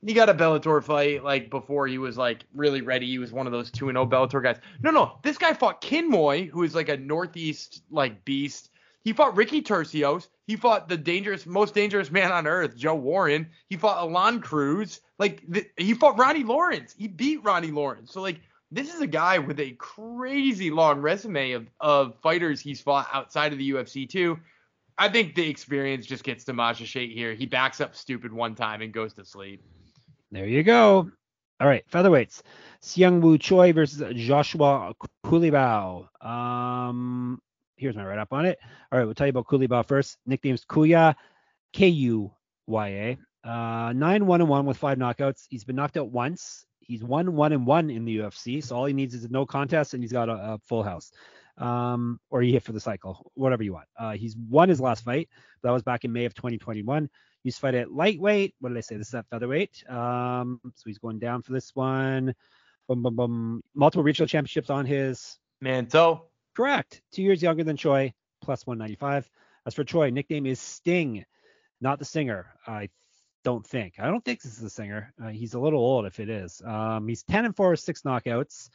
Speaker 1: he got a Bellator fight like before he was like really ready. He was one of those two and zero oh Bellator guys. No, no, this guy fought Kinmoy, who is like a Northeast like beast. He fought Ricky Turcios. He fought the dangerous, most dangerous man on earth, Joe Warren. He fought Aalon Cruz. Like the, he fought Ronnie Lawrence. He beat Ronnie Lawrence. So like this is a guy with a crazy long resume of of fighters he's fought outside of the UFC too. I think the experience just gets to Majashate here. He backs up stupid one time and goes to sleep.
Speaker 2: There you go. All right, featherweights. Seung Woo Choi versus Joshua Culibao. Um, here's my write up on it. All right, we'll tell you about Culibao first. Nickname's Kuya, K U Y A. Uh, 9 1 and 1 with five knockouts. He's been knocked out once. He's won 1 and 1 in the UFC. So all he needs is a no contest and he's got a, a full house. Um, or he hit for the cycle, whatever you want. Uh, he's won his last fight. That was back in May of 2021. Used to fight at lightweight. What did I say? This is at featherweight. Um, so he's going down for this one. Boom, boom, boom. Multiple regional championships on his.
Speaker 1: Manto.
Speaker 2: Correct. Two years younger than Choi, plus 195. As for Choi, nickname is Sting, not the singer. I don't think. I don't think this is the singer. Uh, he's a little old if it is. Um, he's 10 and 4 with six knockouts.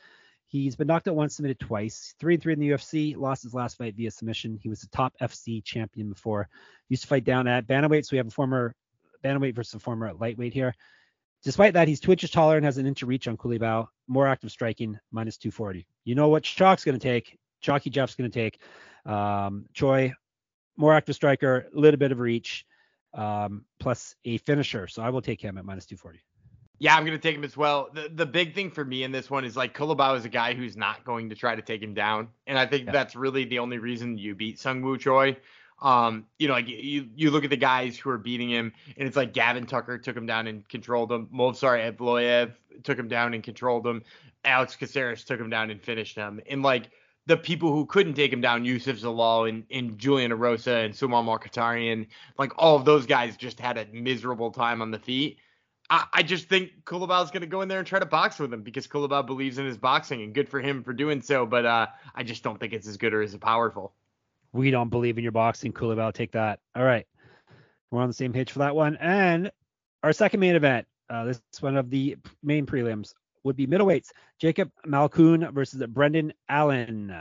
Speaker 2: He's been knocked out once, submitted twice. Three and three in the UFC. Lost his last fight via submission. He was the top FC champion before. Used to fight down at bantamweight. So we have a former bantamweight versus a former lightweight here. Despite that, he's two inches taller and has an inch of reach on Culibao. More active striking, minus 240. You know what Chalk's going to take. Chalky Jeff's going to take. Um, Choi, more active striker, a little bit of reach, um, plus a finisher. So I will take him at minus 240.
Speaker 1: Yeah, I'm gonna take him as well. The the big thing for me in this one is like Culibao is a guy who's not going to try to take him down, and I think yeah. that's really the only reason you beat Sung Woo Choi. Um, you know, like you you look at the guys who are beating him, and it's like Gavin Tucker took him down and controlled him. Movsar Evloev took him down and controlled him. Alex Caceres took him down and finished him. And like the people who couldn't take him down, Youssef Zalal and, and Julian Erosa and Suman Mokhtarian, like all of those guys just had a miserable time on the feet. I, just think is going to go in there and try to box with him because Culibao believes in his boxing and good for him for doing so. But uh, I just don't think it's as good or as powerful.
Speaker 2: We don't believe in your boxing, Culibao. Take that. All right. We're on the same page for that one. And our second main event, uh, this is one of the main prelims, would be middleweights. Jacob Malkoun versus Brendan Allen.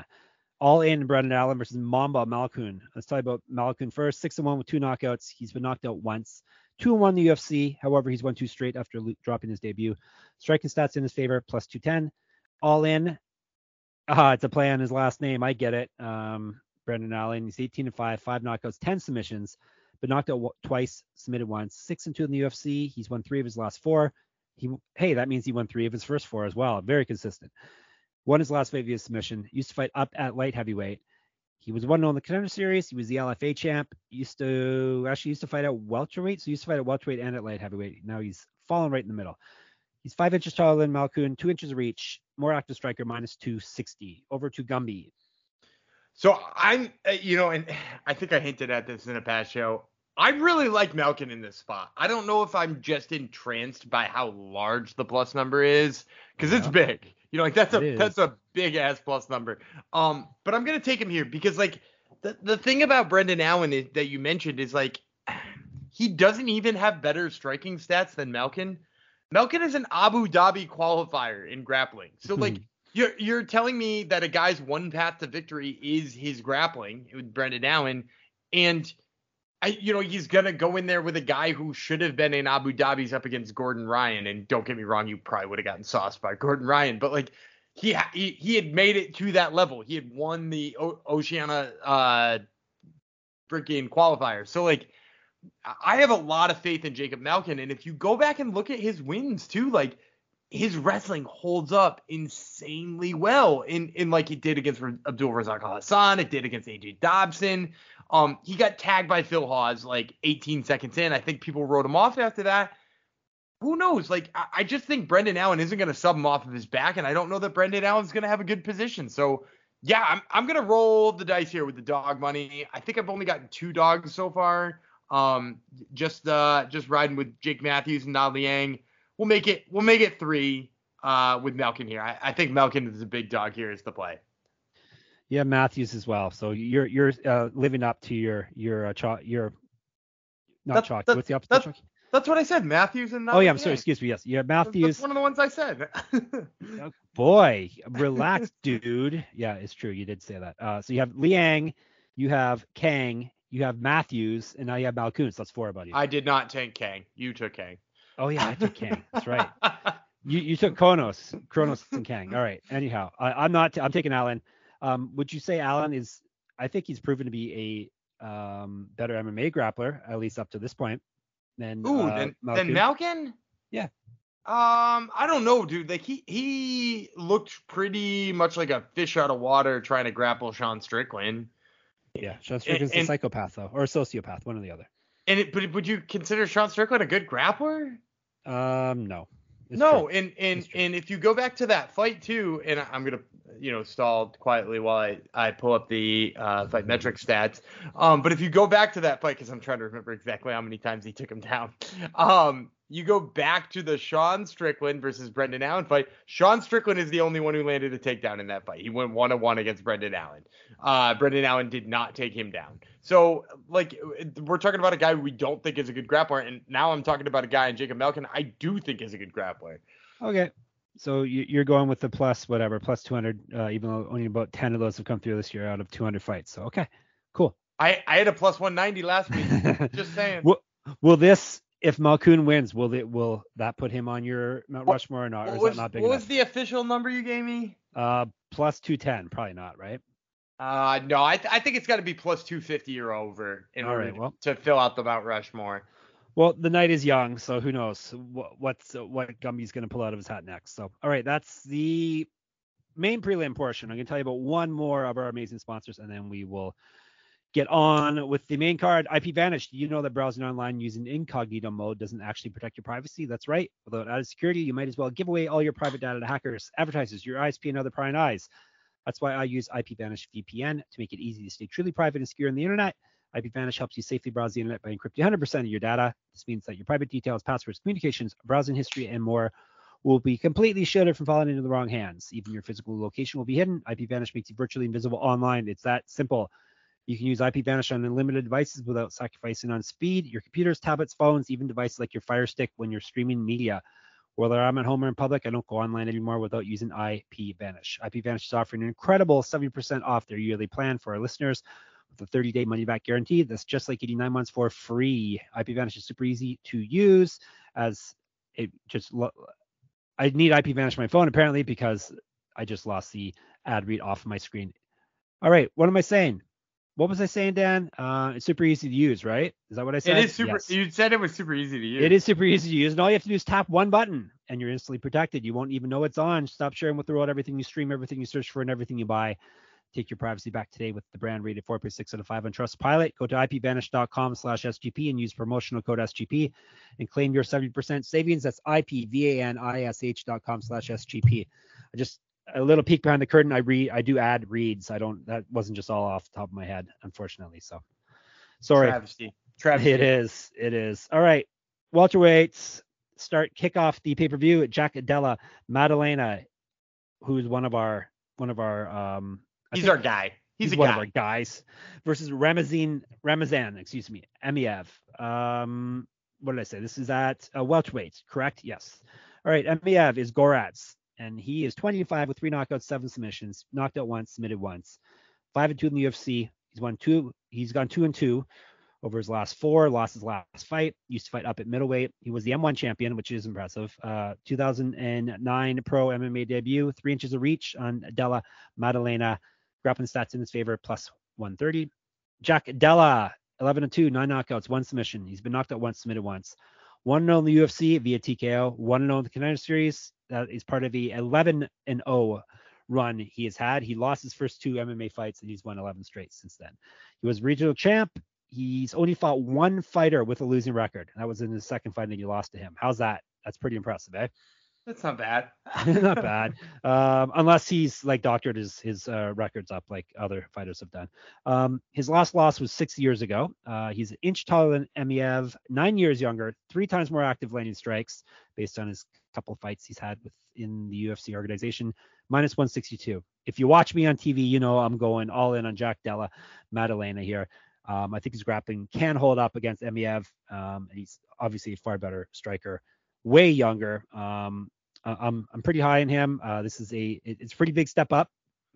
Speaker 2: All in Brendan Allen versus Mamba Malkoun. Let's talk about Malkoun first. Six and one with two knockouts. He's been knocked out once. Two and one in the UFC. However, he's won two straight after dropping his debut. Striking stats in his favor, plus 210. All in. Uh, it's a play on his last name. I get it. Um, Brendan Allen. He's 18 and 5, five knockouts, 10 submissions, but knocked out twice, submitted once. Six and two in the UFC. He's won three of his last four. He hey, that means he won three of his first four as well. Very consistent. Won his last fight via submission. Used to fight up at light heavyweight. He was one on the contender series. He was the LFA champ. Used to actually used to fight at welterweight. So he used to fight at welterweight and at light heavyweight. Now he's fallen right in the middle. He's five inches taller than Malkoun, two inches of reach, more active striker, minus 260. Over to Gumby.
Speaker 1: So I'm, uh, you know, and [sighs] I think I hinted at this in a past show. I really like Malkin in this spot. I don't know if I'm just entranced by how large the plus number is because yeah. it's big. You know, like that's a that's a big ass plus number. Um, but I'm gonna take him here because like the the thing about Brendan Allen is, that you mentioned is like he doesn't even have better striking stats than Malkin. Malkin is an Abu Dhabi qualifier in grappling. So like you're you're telling me that a guy's one path to victory is his grappling with Brendan Allen, and I, you know, he's gonna go in there with a guy who should have been in Abu Dhabi's up against Gordon Ryan. And don't get me wrong, you probably would have gotten sauced by Gordon Ryan, but like he he, he had made it to that level. He had won the o- Oceania uh freaking qualifier. So like I have a lot of faith in Jacob Malkin, and if you go back and look at his wins too, like his wrestling holds up insanely well in in like it did against Abdul Razak Hassan, it did against AJ Dobson. Um, he got tagged by Phil Hawes like 18 seconds in. I think people wrote him off after that. Who knows? Like, I, I just think Brendan Allen isn't going to sub him off of his back, and I don't know that Brendan Allen's going to have a good position. So, yeah, I'm I'm going to roll the dice here with the dog money. I think I've only gotten two dogs so far. Um, just uh, just riding with Jake Matthews and Na Liang. We'll make it we'll make it three uh with Malkin here. I, I think Malkin is a big dog here is the play.
Speaker 2: Yeah, Matthews as well. So you're you're uh, living up to your your uh, chalk your not
Speaker 1: That-
Speaker 2: chalk.
Speaker 1: that-
Speaker 2: What's the opposite?
Speaker 1: that's-
Speaker 2: of chalk?
Speaker 1: That's what I said. Matthews and not
Speaker 2: Oh yeah, I'm sorry. Excuse me. Yes, yeah, Matthews.
Speaker 1: That's one of the ones I said. [laughs]
Speaker 2: Boy, relax, dude. Yeah, it's true. You did say that. Uh, so you have Liang, you have Kang, you have Matthews, and now you have Malkoun. So that's four, buddy.
Speaker 1: I did not take Kang. You took Kang.
Speaker 2: oh yeah, I took Kang. That's right. [laughs] You you took Kronos, Kronos and Kang. All right. Anyhow, I, I'm not. I'm taking Allen. Um, would you say Allen is? I think he's proven to be a um better MMA grappler, at least up to this point. Than
Speaker 1: Ooh,
Speaker 2: uh,
Speaker 1: then
Speaker 2: Malkoun.
Speaker 1: then Malkin.
Speaker 2: Yeah.
Speaker 1: Um, I don't know, dude. Like he he looked pretty much like a fish out of water trying to grapple Sean Strickland.
Speaker 2: Yeah, Sean Strickland's a
Speaker 1: and-
Speaker 2: psychopath though, or a sociopath, one or the other.
Speaker 1: And it, but would you consider Sean Strickland a good grappler?
Speaker 2: Um, no. It's
Speaker 1: no,
Speaker 2: true.
Speaker 1: and and and if you go back to that fight too, and I'm gonna you know stall quietly while I I pull up the uh, FightMetric stats. Um, but if you go back to that fight, because I'm trying to remember exactly how many times he took him down. [laughs] Um, you go back to the Sean Strickland versus Brendan Allen fight. Sean Strickland is the only one who landed a takedown in that fight. He went one on one against Brendan Allen. Uh, Brendan Allen did not take him down. So like we're talking about a guy we don't think is a good grappler, and now I'm talking about a guy in Jacob Malkin I do think is a good grappler.
Speaker 2: Okay. So you, you're going with the plus whatever, plus 200, uh, even though only about 10 of those have come through this year out of 200 fights. So okay, cool.
Speaker 1: I, I had a plus 190 last week. [laughs] Just saying.
Speaker 2: will, will this, if Malkoun wins, will it will that put him on your Mount Rushmore or not? Or is
Speaker 1: was,
Speaker 2: that not big
Speaker 1: what
Speaker 2: enough?
Speaker 1: was the official number you gave me?
Speaker 2: Uh, plus 210, probably not, right?
Speaker 1: Uh, no, I, th- I think it's got to be plus 250 or over in
Speaker 2: All
Speaker 1: order
Speaker 2: right, well.
Speaker 1: to fill out the Mount Rushmore.
Speaker 2: Well, the night is young, so who knows what what's what Gumby's going to pull out of his hat next. So, all right, that's the main prelim portion. I'm going to tell you about one more of our amazing sponsors, and then we will get on with the main card. IP Vanish. You know that browsing online using incognito mode doesn't actually protect your privacy. That's right. Without added security, you might as well give away all your private data to hackers, advertisers, your ISP, and other prying eyes. That's why I use IP Vanish VPN to make it easy to stay truly private and secure on the internet. IP Vanish helps you safely browse the internet by encrypting 100% of your data. This means that your private details, passwords, communications, browsing history, and more will be completely shielded from falling into the wrong hands. Even your physical location will be hidden. IP Vanish makes you virtually invisible online. It's that simple. You can use IP Vanish on unlimited devices without sacrificing on speed. Your computers, tablets, phones, even devices like your Fire Stick when you're streaming media. Whether I'm at home or in public, I don't go online anymore without using IP Vanish. IP Vanish is offering an incredible 70% off their yearly plan for our listeners with a 30-day money-back guarantee. That's just like 89 months for free. IP Vanish is super easy to use, as it just. Lo- I need IP Vanish on my phone apparently because I just lost the ad read off my screen. All right, what am I saying? What was I saying, Dan? Uh, it's super easy to use, right? Is that what I said?
Speaker 1: It is super.
Speaker 2: Yes.
Speaker 1: You said it was super easy to use.
Speaker 2: It is super easy to use, and all you have to do is tap one button, and you're instantly protected. You won't even know it's on. Stop sharing with the world everything you stream, everything you search for, and everything you buy. Take your privacy back today with the brand rated 4.6 out of 5 on Trustpilot. Go to ipvanish.com slash SGP and use promotional code SGP and claim your 70% savings. That's ipvanish.com slash SGP. I just a little peek behind the curtain. I read, I do add reads. I don't. That wasn't just all off the top of my head, unfortunately. So, sorry.
Speaker 1: Travesty. Travesty.
Speaker 2: It is. It is. All right. Welterweights start kick off the pay per view. Jack Della Maddalena, who's one of our one of our um. I
Speaker 1: He's our guy. He's, a
Speaker 2: one
Speaker 1: guy.
Speaker 2: of our guys versus Ramazan Ramazan. Excuse me, Emeev. Um, what did I say? This is at uh, welterweight, correct? Yes. All right. Emeev is Goratz, and he is 25 with three knockouts, seven submissions, knocked out once, submitted once, five and two in the UFC. He's won two. He's gone two and two over his last four, lost his last fight. Used to fight up at middleweight. He was the M1 champion, which is impressive. Uh, 2009 pro MMA debut, three inches of reach on Della Maddalena. Grappling stats in his favor, plus 130. Jack Della, 11 and 2, nine knockouts, one submission. He's been knocked out once, submitted once. 1 0 in the UFC via TKO, 1 0 in the Contender Series. That is part of the 11 and 0 run he has had. He lost his first two MMA fights and he's won 11 straight since then. He was regional champ. He's only fought one fighter with a losing record. and That was in his second fight and he lost to him. How's that? That's pretty impressive, eh?
Speaker 1: That's not bad. [laughs]
Speaker 2: Not [laughs] bad. Um, unless he's like doctored his his uh, records up like other fighters have done. Um, his last loss was six years ago. Uh, he's an inch taller than Emeev, nine years younger, three times more active landing strikes based on his couple of fights he's had within the UFC organization, minus 162. If you watch me on TV, you know I'm going all in on Jack Della Maddalena here. Um, I think his grappling can hold up against Emeev. Um, he's obviously a far better striker, way younger. Um, I'm I'm pretty high in him. Uh, this is a it's a pretty big step up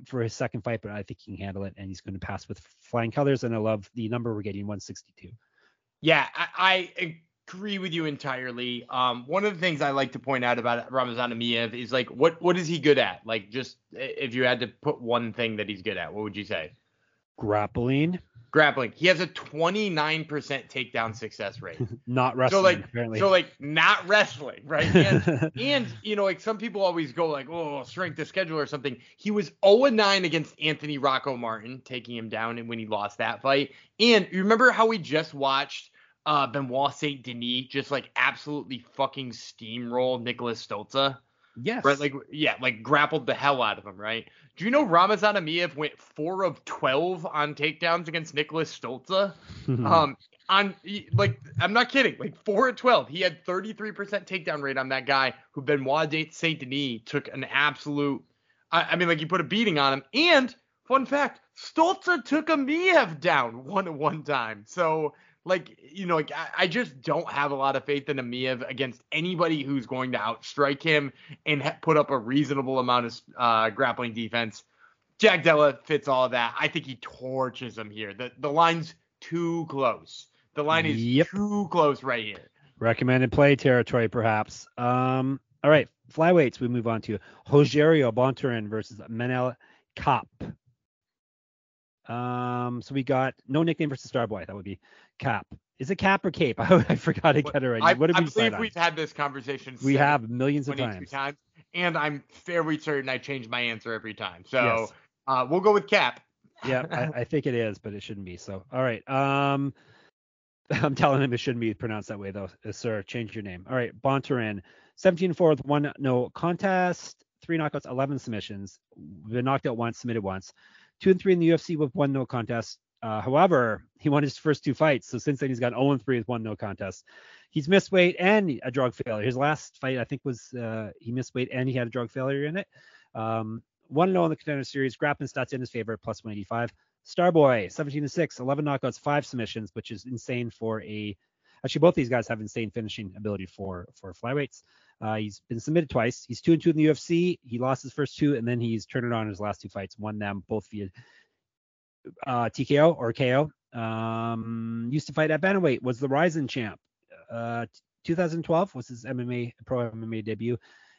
Speaker 2: for his second fight, but I think he can handle it, and he's going to pass with flying colors. And I love the number we're getting, 162.
Speaker 1: Yeah, I, I agree with you entirely. Um, one of the things I like to point out about Ramazan Emeev is like, what what is he good at? Like, just if you had to put one thing that he's good at, what would you say?
Speaker 2: Grappling.
Speaker 1: Grappling. He has a 29% takedown success rate. [laughs]
Speaker 2: not wrestling.
Speaker 1: So like,
Speaker 2: apparently.
Speaker 1: so like, not wrestling, right? And, [laughs] and you know, like some people always go like, oh, strength of schedule or something. He was 0 9 against Anthony Rocco Martin, taking him down, and when he lost that fight. And you remember how we just watched uh, Benoit Saint Denis just like absolutely fucking steamroll Nicholas Stolze.
Speaker 2: Yes.
Speaker 1: Right, like yeah, like grappled the hell out of him, right? Do you know Ramazan Emeev went four of twelve on takedowns against Nicholas Stolze? [laughs] um, on like I'm not kidding, like four of twelve. He had 33% takedown rate on that guy who Benoit Saint Denis took an absolute. I, I mean, like you put a beating on him. And fun fact, Stolze took Emeev down one one time. So like you know like I, I, just don't have a lot of faith in Emeev against anybody who's going to outstrike him and ha- put up a reasonable amount of uh, grappling defense. Jack Della fits all of that. I think he torches him here. The the line's too close. The line is yep. too close right here.
Speaker 2: Recommended play territory, perhaps. Um, all right, flyweights. We move on to Rogerio Bontorin versus Manel Kape. Um, so we got no nickname versus Starboy. That would be Cap. Is it Cap or Cape? [laughs] I forgot to get it right.
Speaker 1: I,
Speaker 2: what did
Speaker 1: I
Speaker 2: we
Speaker 1: believe we've had this conversation.
Speaker 2: We have millions of times.
Speaker 1: times. And I'm fairly certain I change my answer every time. So yes. uh, we'll go with Cap.
Speaker 2: yeah, [laughs] I, I, think it is, but it shouldn't be. So all right. Um, [laughs] I'm telling him it shouldn't be pronounced that way though. Uh, sir, change your name. All right, Bontorin, 17 4 with one no contest, three knockouts, 11 submissions. Been knocked out once, submitted once two and three in the UFC with one no contest. Uh, however, he won his first two fights, so since then he's got 0 and 3 with one no contest. He's missed weight and a drug failure. His last fight, I think, was uh, he missed weight and he had a drug failure in it. Um, one no in the contender series. Grappling stats in his favor, plus 185. Starboy, 17 6, 11 knockouts, five submissions, which is insane for a. Actually, both these guys have insane finishing ability for for flyweights. Uh, he's been submitted twice. He's two and two in the UFC. He lost his first two, and then he's turned it on his last two fights, won them both via uh, TKO or KO. Um, used to fight at bantamweight. Was the Rizin champ. Uh, 2012 was his MMA pro MMA debut.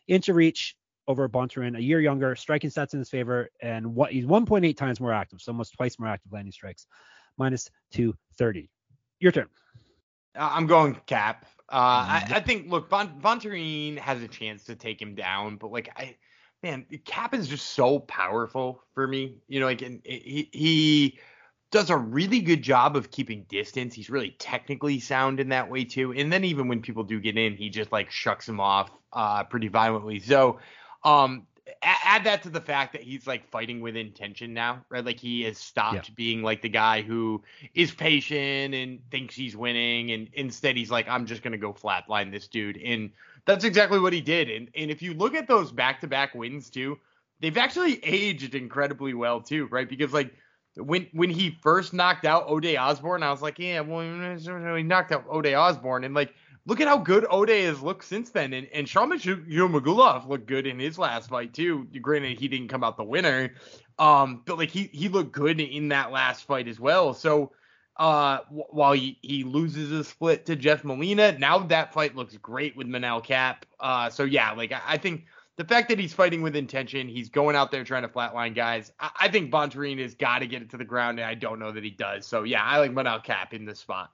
Speaker 2: Into reach over Bontorin, a year younger, striking stats in his favor, and what he's 1.8 times more active, so almost twice more active landing strikes, minus 230. Your turn.
Speaker 1: I'm going cap. Uh, I, I, think look, Von, Bontorin has a chance to take him down, but like I, man, Cap is just so powerful for me. You know, like and he he does a really good job of keeping distance. He's really technically sound in that way too. And then even when people do get in, he just like shucks them off uh, pretty violently. So um, add that to the fact that he's like fighting with intention now, right? Like he has stopped yeah. being like the guy who is patient and thinks he's winning, and instead he's like, I'm just gonna go flatline this dude, and that's exactly what he did. And and if you look at those back to back wins too, they've actually aged incredibly well too, right? Because like when when he first knocked out Ode Osbourne, I was like, yeah, well, he knocked out Ode Osbourne, and like look at how good Ode has looked since then. And, and Sharman Nurmagomedov looked good in his last fight too. Granted, he didn't come out the winner, um, but like he he looked good in that last fight as well. So uh, w- while he, he loses a split to Jeff Molina, now that fight looks great with Manel Cap. Uh, so yeah, like I, I, think the fact that he's fighting with intention, he's going out there trying to flatline guys. I, I think Bontorin has got to get it to the ground, and I don't know that he does. So yeah, I like Manel Cap in this spot.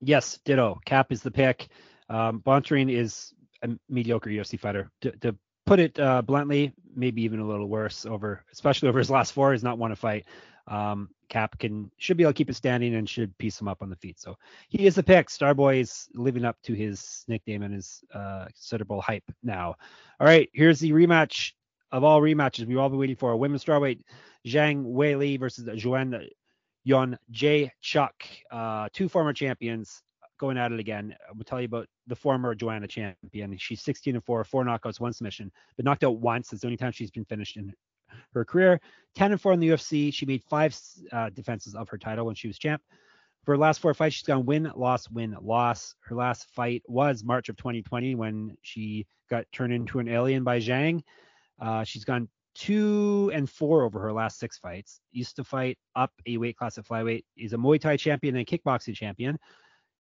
Speaker 2: Yes, ditto. Cap is the pick. Um, Bontorin is a mediocre UFC fighter. To, to put it uh, bluntly, maybe even a little worse over, especially over his last four. He's not won a fight. Um, Cap can should be able to keep it standing and should piece him up on the feet. So he is the pick. Starboy is living up to his nickname and his uh, considerable hype now. All right, here's the rematch of all rematches we've all been waiting for. Women's strawweight Zhang Weili versus Joanne Yon J. Chuck, uh, two former champions. going at it again. We'll tell you about the former Joanna champion. She's 16 and 4, four knockouts, one submission, but knocked out once. It's the only time she's been finished in her career. 10 and 4 in the UFC. She made five uh, defenses of her title when she was champ. For her last four fights, she's gone win, loss, win, loss. Her last fight was March of 2020 when she got turned into an alien by Zhang. Uh, she's gone two and four over her last six fights. Used to fight up a weight class at flyweight. He's a Muay Thai champion and kickboxing champion.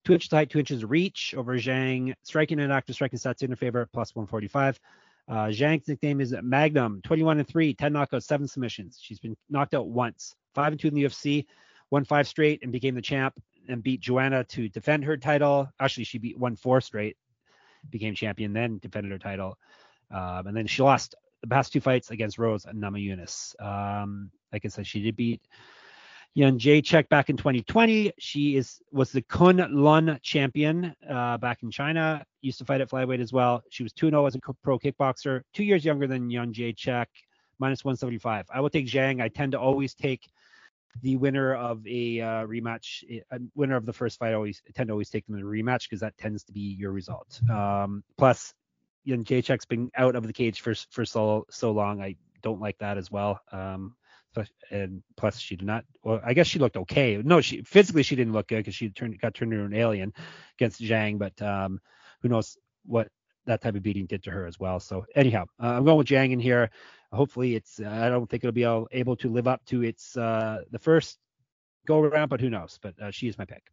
Speaker 2: Two inches height, two inches reach over Zhang. Striking and active striking stats in her favor, plus 145. Uh, Zhang's nickname is Magnum, 21 and 3, 10 knockouts, 7 submissions. She's been knocked out once, 5 and 2 in the UFC, won 5 straight and became the champ and beat Joanna to defend her title. Actually, she beat 1 4 straight, became champion, then defended her title. Um, and then she lost the past two fights against Rose and Namajunas. Um, like I said, she did beat Jędrzejczyk back in 2020. She is was the Kun Lun champion uh, back in China. Used to fight at flyweight as well. She was 2-0 as a pro kickboxer. Two years younger than Jędrzejczyk, minus 175. I will take Zhang. I tend to always take the winner of a uh, rematch, a winner of the first fight. Always I tend to always take them in a rematch because that tends to be your result. Um, plus, Jędrzejczyk's been out of the cage for for so so long. I don't like that as well. Um, and plus she did not. Well, I guess she looked okay. No, she physically she didn't look good because she turned got turned into an alien against Zhang. But um, who knows what that type of beating did to her as well. So anyhow, uh, I'm going with Zhang in here. Hopefully it's. Uh, I don't think it'll be all, able to live up to its uh, the first go around, but who knows? But uh, she is my pick.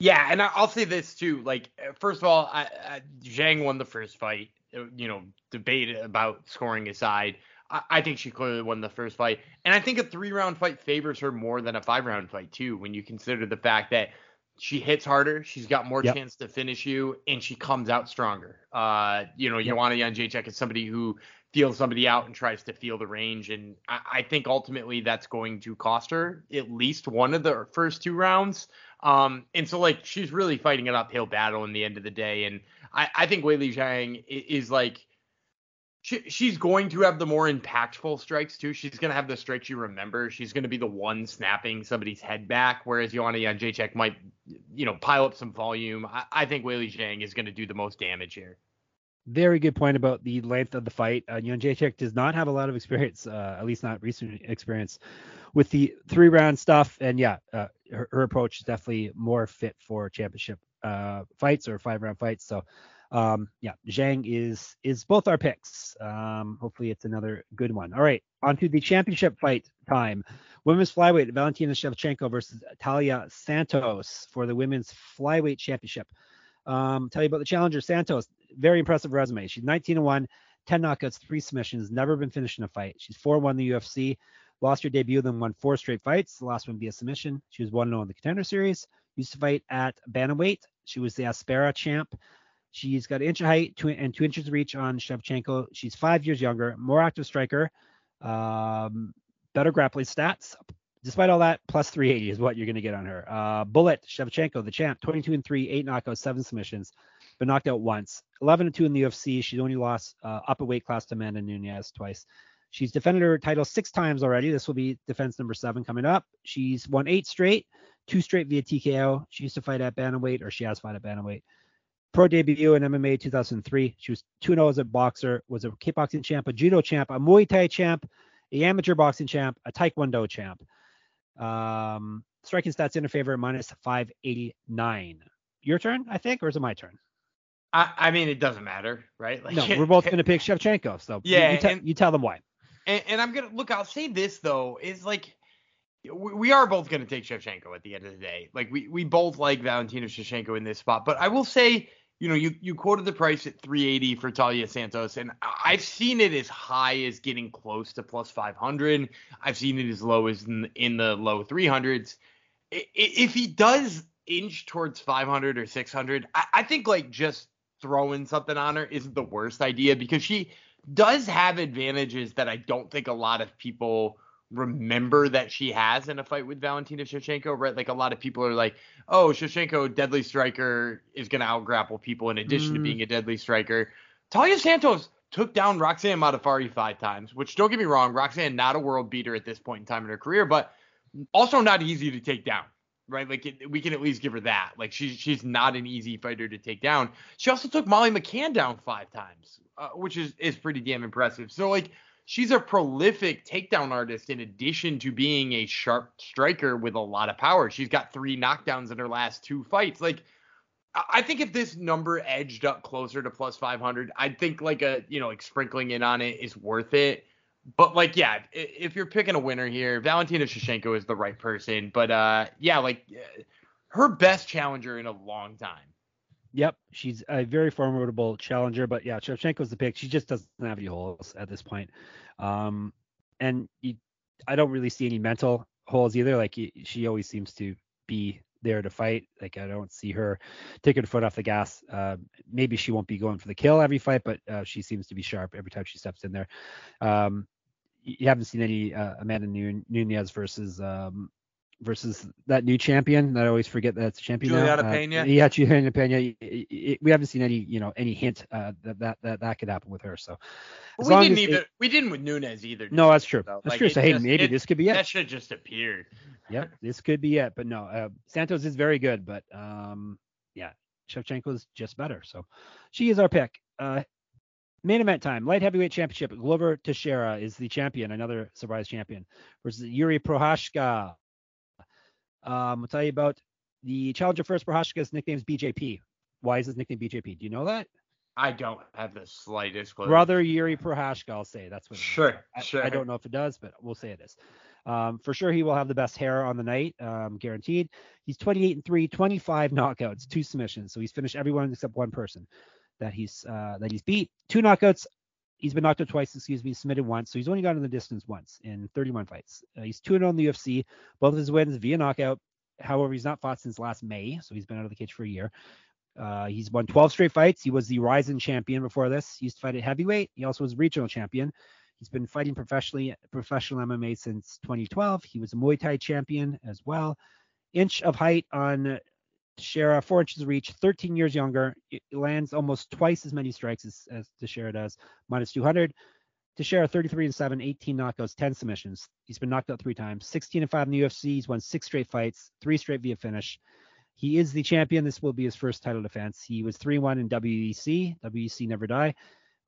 Speaker 1: Yeah, and I'll say this too. Like, first of all, I, I, Zhang won the first fight. Uh, you know, debate about scoring aside, I, I think she clearly won the first fight, and I think a three round fight favors her more than a five round fight too. When you consider the fact that she hits harder, she's got more yep. chance to finish you, and she comes out stronger. Uh, you know, yep. Joanna Jędrzejczyk is somebody who feels somebody out and tries to feel the range, and I, I think ultimately that's going to cost her at least one of the first two rounds. Um, and so like she's really fighting an uphill battle in the end of the day, and I, I think Weili Zhang is like she, she's going to have the more impactful strikes too. She's to have the strikes you remember. She's to be the one snapping somebody's head back, whereas Joanna Jędrzejczyk might, you know, pile up some volume. I, I think Weili Zhang is to do the most damage here.
Speaker 2: Very good point about the length of the fight. Uh, Jędrzejczyk does not have a lot of experience, uh, at least not recent experience, with the three round stuff. And yeah, uh, her, her, approach is definitely more fit for championship uh, fights or five round fights. So um, yeah, Zhang is is both our picks. Um, hopefully it's another good one. All right, on to the championship fight time. Women's flyweight Valentina Shevchenko versus Talia Santos for the women's flyweight championship. Um, tell you about the challenger Santos. Very impressive resume. She's 19 and 1, 10 knockouts, three submissions, never been finished in a fight. She's 4-1 in the UFC. Lost her debut, then won four straight fights. The last one via submission. She was 1-0 in the contender series. Used to fight at bantamweight. She was the Aspera champ. She's got an inch of height two, and two inches of reach on Shevchenko. She's five years younger, more active striker, um, better grappling stats. Despite all that, plus 380 is what you're going to get on her. Uh, Bullet Shevchenko, the champ, 22 and 3, eight knockouts, seven submissions, but knocked out once. 11 and 2 in the UFC. She's only lost uh, up a weight class to Amanda Nunes twice. She's defended her title six times already. This will be defense number seven coming up. She's won eight straight, two straight via TKO. She used to fight at bantamweight, or she has fought at bantamweight. Pro debut in MMA 2003. She was 2-0 as a boxer, was a kickboxing champ, a judo champ, a Muay Thai champ, a amateur boxing champ, a Taekwondo champ. Um, striking stats in favor, minus 589. Your turn, I think, or is it my turn?
Speaker 1: I, I mean, it doesn't matter, right?
Speaker 2: Like, no, [laughs] we're both going to pick Shevchenko. So yeah, you, you, and, you tell them why.
Speaker 1: And, and I'm gonna look. I'll say this though is like we are both going to take Shevchenko at the end of the day. Like we we both like Valentina Shevchenko in this spot, but I will say, you know, you you quoted the price at 380 for Talia Santos, and I've seen it as high as getting close to plus 500. I've seen it as low as in, in the low 300s. If he does inch towards 500 or 600, I, I think like just throwing something on her isn't the worst idea because she does have advantages that I don't think a lot of people remember that she has in a fight with Valentina Shevchenko, right? Like a lot of people are like, oh, Shevchenko, deadly striker, is going to outgrapple people in addition mm. to being a deadly striker. Taila Santos took down Roxanne Modafferi five times, which don't get me wrong, Roxanne not a world beater at this point in time in her career, but also not easy to take down. right? Like it, we can at least give her that. Like she's she's not an easy fighter to take down. She also took Molly McCann down five times, uh, which is is pretty damn impressive. So like she's a prolific takedown artist in addition to being a sharp striker with a lot of power. She's got three knockdowns in her last two fights. Like I think if this number edged up closer to plus 500, I'd think like a, you know, like sprinkling in on it is worth it. But like, yeah, if you're picking a winner here, Valentina Shevchenko is the right person. But uh, yeah, like her best challenger in a long time.
Speaker 2: Yep, she's a very formidable challenger, but yeah, Shevchenko's the pick. She just doesn't have any holes at this point. Um, and you, I don't really see any mental holes either. Like she always seems to be there to fight. Like I don't see her taking her foot off the gas. Uh, maybe she won't be going for the kill every fight, but uh, she seems to be sharp every time she steps in there. Um, you haven't seen any uh, Amanda Nunes versus um, versus that new champion that I always forget that's a champion
Speaker 1: Juliana
Speaker 2: now.
Speaker 1: Pena. Uh,
Speaker 2: yeah, Juliana Pena. We haven't seen any, you know, any hint uh, that, that that that could happen with her. So
Speaker 1: we didn't even it, we didn't with Nunes either.
Speaker 2: No, that's true. So, that's like, true. So hey, just, maybe this could be it.
Speaker 1: That should just appeared. [laughs]
Speaker 2: yep, this could be it. But no, uh, Santos is very good, but um, yeah, Shevchenko is just better. So she is our pick. Uh, main event time, light heavyweight championship. Glover Teixeira is the champion, another surprise champion, versus Yuri Prochazka. Um, I'll tell you about the challenger first. Prochazka's nickname is BJP. Why is his nickname BJP? Do you know that?
Speaker 1: I don't have the slightest clue.
Speaker 2: Brother Yuri Prochazka, I'll say that's what.
Speaker 1: Sure,
Speaker 2: I,
Speaker 1: sure.
Speaker 2: I don't know if it does, but we'll say it is. Um, for sure, he will have the best hair on the night, um, guaranteed. He's 28 and three, 25 knockouts, two submissions. So he's finished everyone except one person that he's uh, that he's beat. Two knockouts. He's been knocked out twice, excuse me, submitted once. So he's only gotten the distance once in 31 fights. Uh, he's 2 0 in the UFC. Both of his wins via knockout. However, he's not fought since last May, so he's been out of the cage for a year. Uh, he's won 12 straight fights. He was the Rizin champion before this. He used to fight at heavyweight. He also was regional champion. He's been fighting professionally, professional MMA since 2012. He was a Muay Thai champion as well. Inch of height on Four inches reach, 13 years younger. It lands almost twice as many strikes as, as Teixeira does, minus 200. Teixeira 33 and 7, 18 knockouts, 10 submissions. He's been knocked out three times, 16 and 5 in the UFC. He's won six straight fights, three straight via finish. He is the champion. This will be his first title defense. He was 3 1 in WEC. WEC never die.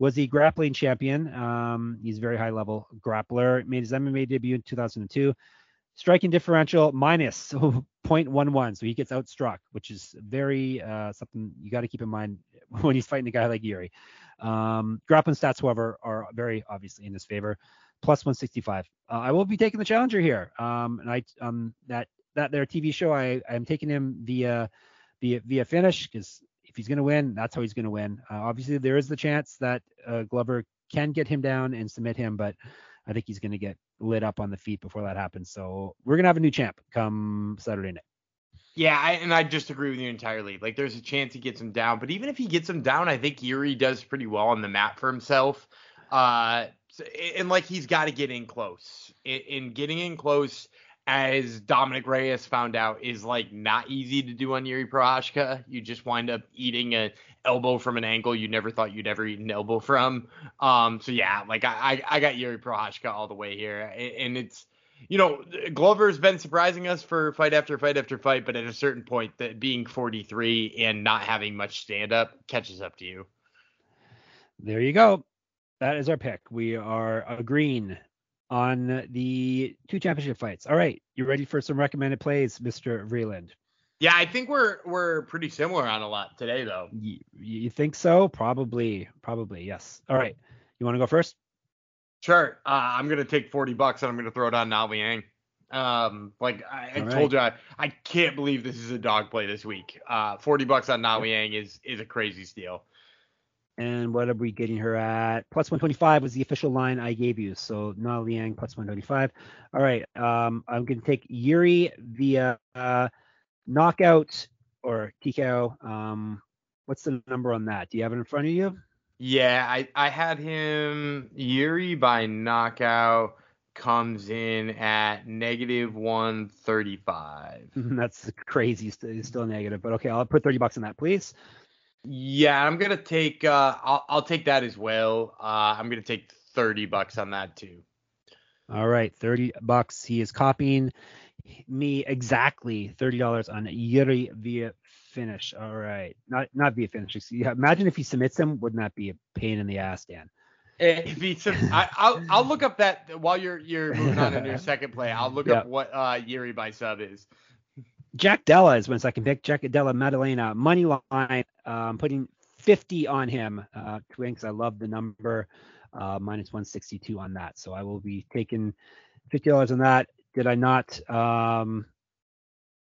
Speaker 2: Was the grappling champion. Um, he's very high level grappler. Made his MMA debut in 2002. Striking differential minus [laughs] 0.11, so he gets outstruck, which is very uh, something you got to keep in mind [laughs] when he's fighting a guy like Yuri. Um, grappling stats, however, are very obviously in his favor. Plus 165. Uh, I will be taking the challenger here. Um, and I um that that their TV show, I I'm taking him via via via finish because if he's going to win, that's how he's going to win. Uh, obviously, there is the chance that uh, Glover can get him down and submit him, but I think he's going to get lit up on the feet before that happens. So we're going to have a new champ come Saturday night.
Speaker 1: Yeah, I, and I just agree with you entirely. Like, there's a chance he gets him down, but even if he gets him down, I think Yuri does pretty well on the map for himself. Uh, and like he's got to get in close. In, in, getting in close, as Dominick Reyes found out, is like not easy to do on Yuri Prochazka. You just wind up eating a elbow from an angle you never thought you'd ever eat an elbow from. Um, so yeah, like I, I, I got Yuri Prochazka all the way here, and it's you know, Glover's been surprising us for fight after fight after fight, but at a certain point, that being 43 and not having much stand up catches up to you.
Speaker 2: There you go. That is our pick. We are agreeing on the two championship fights. All right, you ready for some recommended plays, Mr. Vreeland?
Speaker 1: Yeah, I think we're we're pretty similar on a lot today, though.
Speaker 2: You, you think so? Probably, probably, yes. All right, you want to go first?
Speaker 1: Sure. Uh, I'm gonna take 40 bucks and I'm gonna throw it on Na Liang. Um, like I, I told you, I, I can't believe this is a dog play this week. Uh, 40 bucks on Na Liang is is a crazy steal.
Speaker 2: And what are we getting her at? Plus 125 was the official line I gave you. So Na Liang plus 125. All right. Um, I'm gonna take Yuri via uh, knockout or TKO. Um, what's the number on that? Do you have it in front of you?
Speaker 1: Yeah, I, I had him Yuri by knockout comes in at negative 135. [laughs]
Speaker 2: That's crazy. It's still negative, but okay, I'll put 30 bucks on that, please.
Speaker 1: Yeah, I'm gonna take. Uh, I'll I'll take that as well. Uh, I'm gonna take 30 bucks on that too.
Speaker 2: All right, 30 bucks. He is copying me exactly thirty dollars on Yuri via finish. All right, not not via finish. Yeah, imagine if he submits him, wouldn't that be a pain in the ass, Dan?
Speaker 1: If he, [laughs] I, I'll I'll look up that while you're you're moving on in your [laughs] second play. I'll look
Speaker 2: Yeah.
Speaker 1: up what uh Yuri by sub is.
Speaker 2: Jack Della is my second pick. Jack Della Maddalena money line. Um, putting 50 on him. Uh, Twinks, I love the number. Uh, minus 162 on that. So I will be taking $50 on that. Did I not? Um,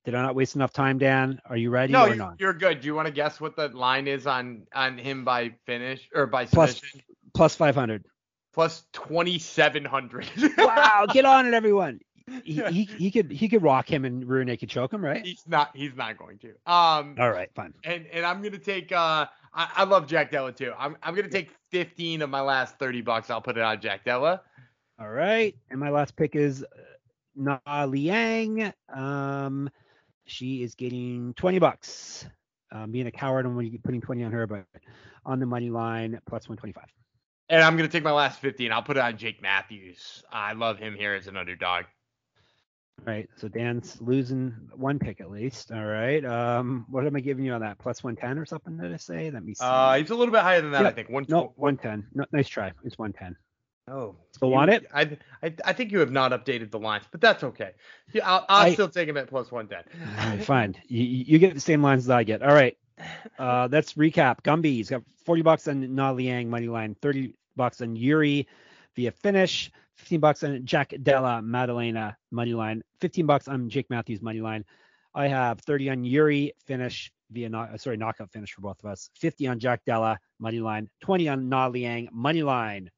Speaker 2: did I not waste enough time, Dan? Are you ready
Speaker 1: No,
Speaker 2: or not?
Speaker 1: you're good. Do you want to guess what the line is on on him by finish or by
Speaker 2: Plus-
Speaker 1: submission?
Speaker 2: Plus 500.
Speaker 1: Plus twenty seven hundred. [laughs]
Speaker 2: Wow, get on it, everyone. He, he, he could he could rock him and Rune could choke him, right?
Speaker 1: he's not. He's not going to. Um.
Speaker 2: All right, fine.
Speaker 1: And and I'm gonna take. Uh. I, I love Jack Della too. I'm I'm gonna take fifteen of my last thirty bucks. I'll put it on Jack Della.
Speaker 2: All right, and my last pick is Na Liang. Um, she is getting 20 bucks. Um, being a coward, I'm only putting 20 on her, but on the money line, plus 125.
Speaker 1: And I'm gonna take my last fifty and I'll put it on Jake Matthews. I love him here as an underdog.
Speaker 2: All right, so Dan's losing one pick at least. All right, um, what am I giving you on that? Plus 110 or something? Did I say? Let me see.
Speaker 1: Uh, he's a little bit higher than that,
Speaker 2: Yeah.
Speaker 1: I think. One.
Speaker 2: no, 110. No, nice try. It's 110.
Speaker 1: Oh,
Speaker 2: Still want it?
Speaker 1: I, I I think you have not updated the lines, but that's okay. Yeah, I'll, I'll
Speaker 2: I-
Speaker 1: still take him at plus one ten.
Speaker 2: Right, fine. You, you get the same lines as I get. All right. Uh, [laughs] let's recap. Gumby's got 40 bucks on Na Liang money line, 30 bucks on Yuri via finish, 15 bucks on Jack Della Maddalena money line, 15 bucks on Jake Matthews money line. I have 30 on Yuri finish via knock, uh, sorry knockout finish for both of us. 50 on Jack Della money line, 20 on Na Liang money line.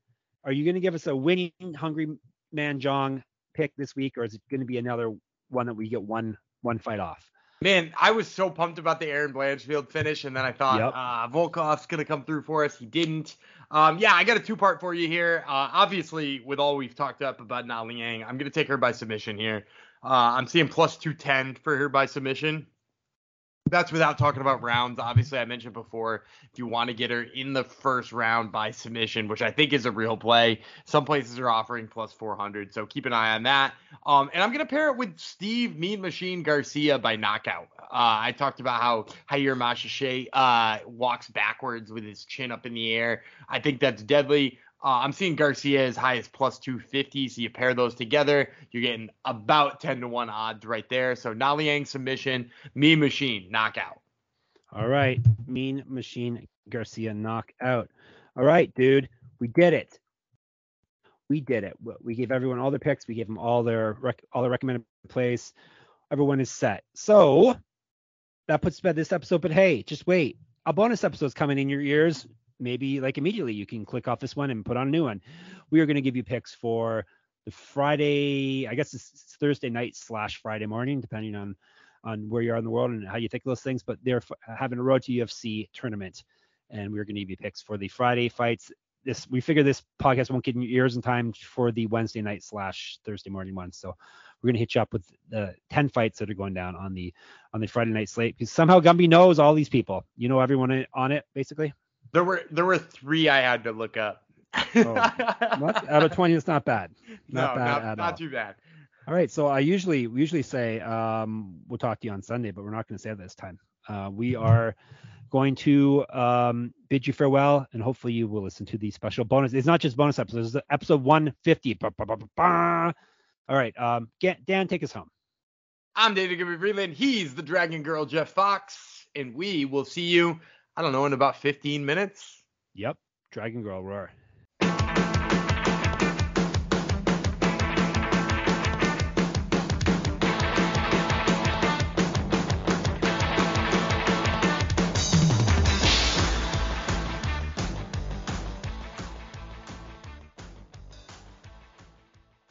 Speaker 2: Are you going to give us a winning hungry man Jong pick this week, or is it going to be another one that we get one one fight off?
Speaker 1: Man, I was so pumped about the Erin Blanchfield finish, and then I thought
Speaker 2: Yep.
Speaker 1: uh, Volkov's gonna come through for us. He didn't. Um, yeah, I got a two-part for you here. Uh, obviously, with all we've talked up about Na Liang, I'm gonna take her by submission here. Uh, I'm seeing plus 210 for her by submission. That's without talking about rounds. Obviously, I mentioned before, if you want to get her in the first round by submission, which I think is a real play, some places are offering plus 400. So keep an eye on that. Um, and I'm going to pair it with Steve Mean Machine Garcia by knockout. Uh, I talked about how Jair Maheshate uh, walks backwards with his chin up in the air. I think that's deadly. Uh, I'm seeing Garcia as high as plus 250. So you pair those together, you're getting about 10 to 1 odds right there. So Naliang submission, Mean Machine knockout.
Speaker 2: All right, Mean Machine Garcia knockout. All right, dude, we did it. We did it. We- gave everyone all their picks. We gave them all their rec- all their recommended plays. Everyone is set. So that puts to bed this episode. But hey, just wait. A bonus episode's coming in your ears. Maybe like immediately you can click off this one and put on a new one. We are going to give you picks for the Friday. I guess it's Thursday night slash Friday morning, depending on on where you are in the world and how you think of those things. But they're f- having a Road to UFC tournament, and we're going to give you picks for the Friday fights. This we figure this podcast won't get in your ears in time for the Wednesday night slash Thursday morning ones. So we're going to hit you up with the 10 fights that are going down on the on the Friday night slate because somehow Gumby knows all these people. You know everyone on it basically.
Speaker 1: There were there were three I had to look up.
Speaker 2: Oh? Out of 20, it's not bad. Not
Speaker 1: no,
Speaker 2: bad
Speaker 1: not,
Speaker 2: at
Speaker 1: not
Speaker 2: all.
Speaker 1: too bad.
Speaker 2: All right, so I usually we usually say um, we'll talk to you on Sunday, but we're not going to say that this time. Uh, we are going to um, bid you farewell, and hopefully you will listen to the special bonus. It's not just bonus episodes; it's episode 150. Ba, ba, ba, ba, ba. All right, um, get, Dan, take us home.
Speaker 1: I'm David Gibby Vreeland. He's the Dragon Girl Jeff Fox, and we will see you. I don't know in about 15 minutes.
Speaker 2: Yep, Dragon Girl roar.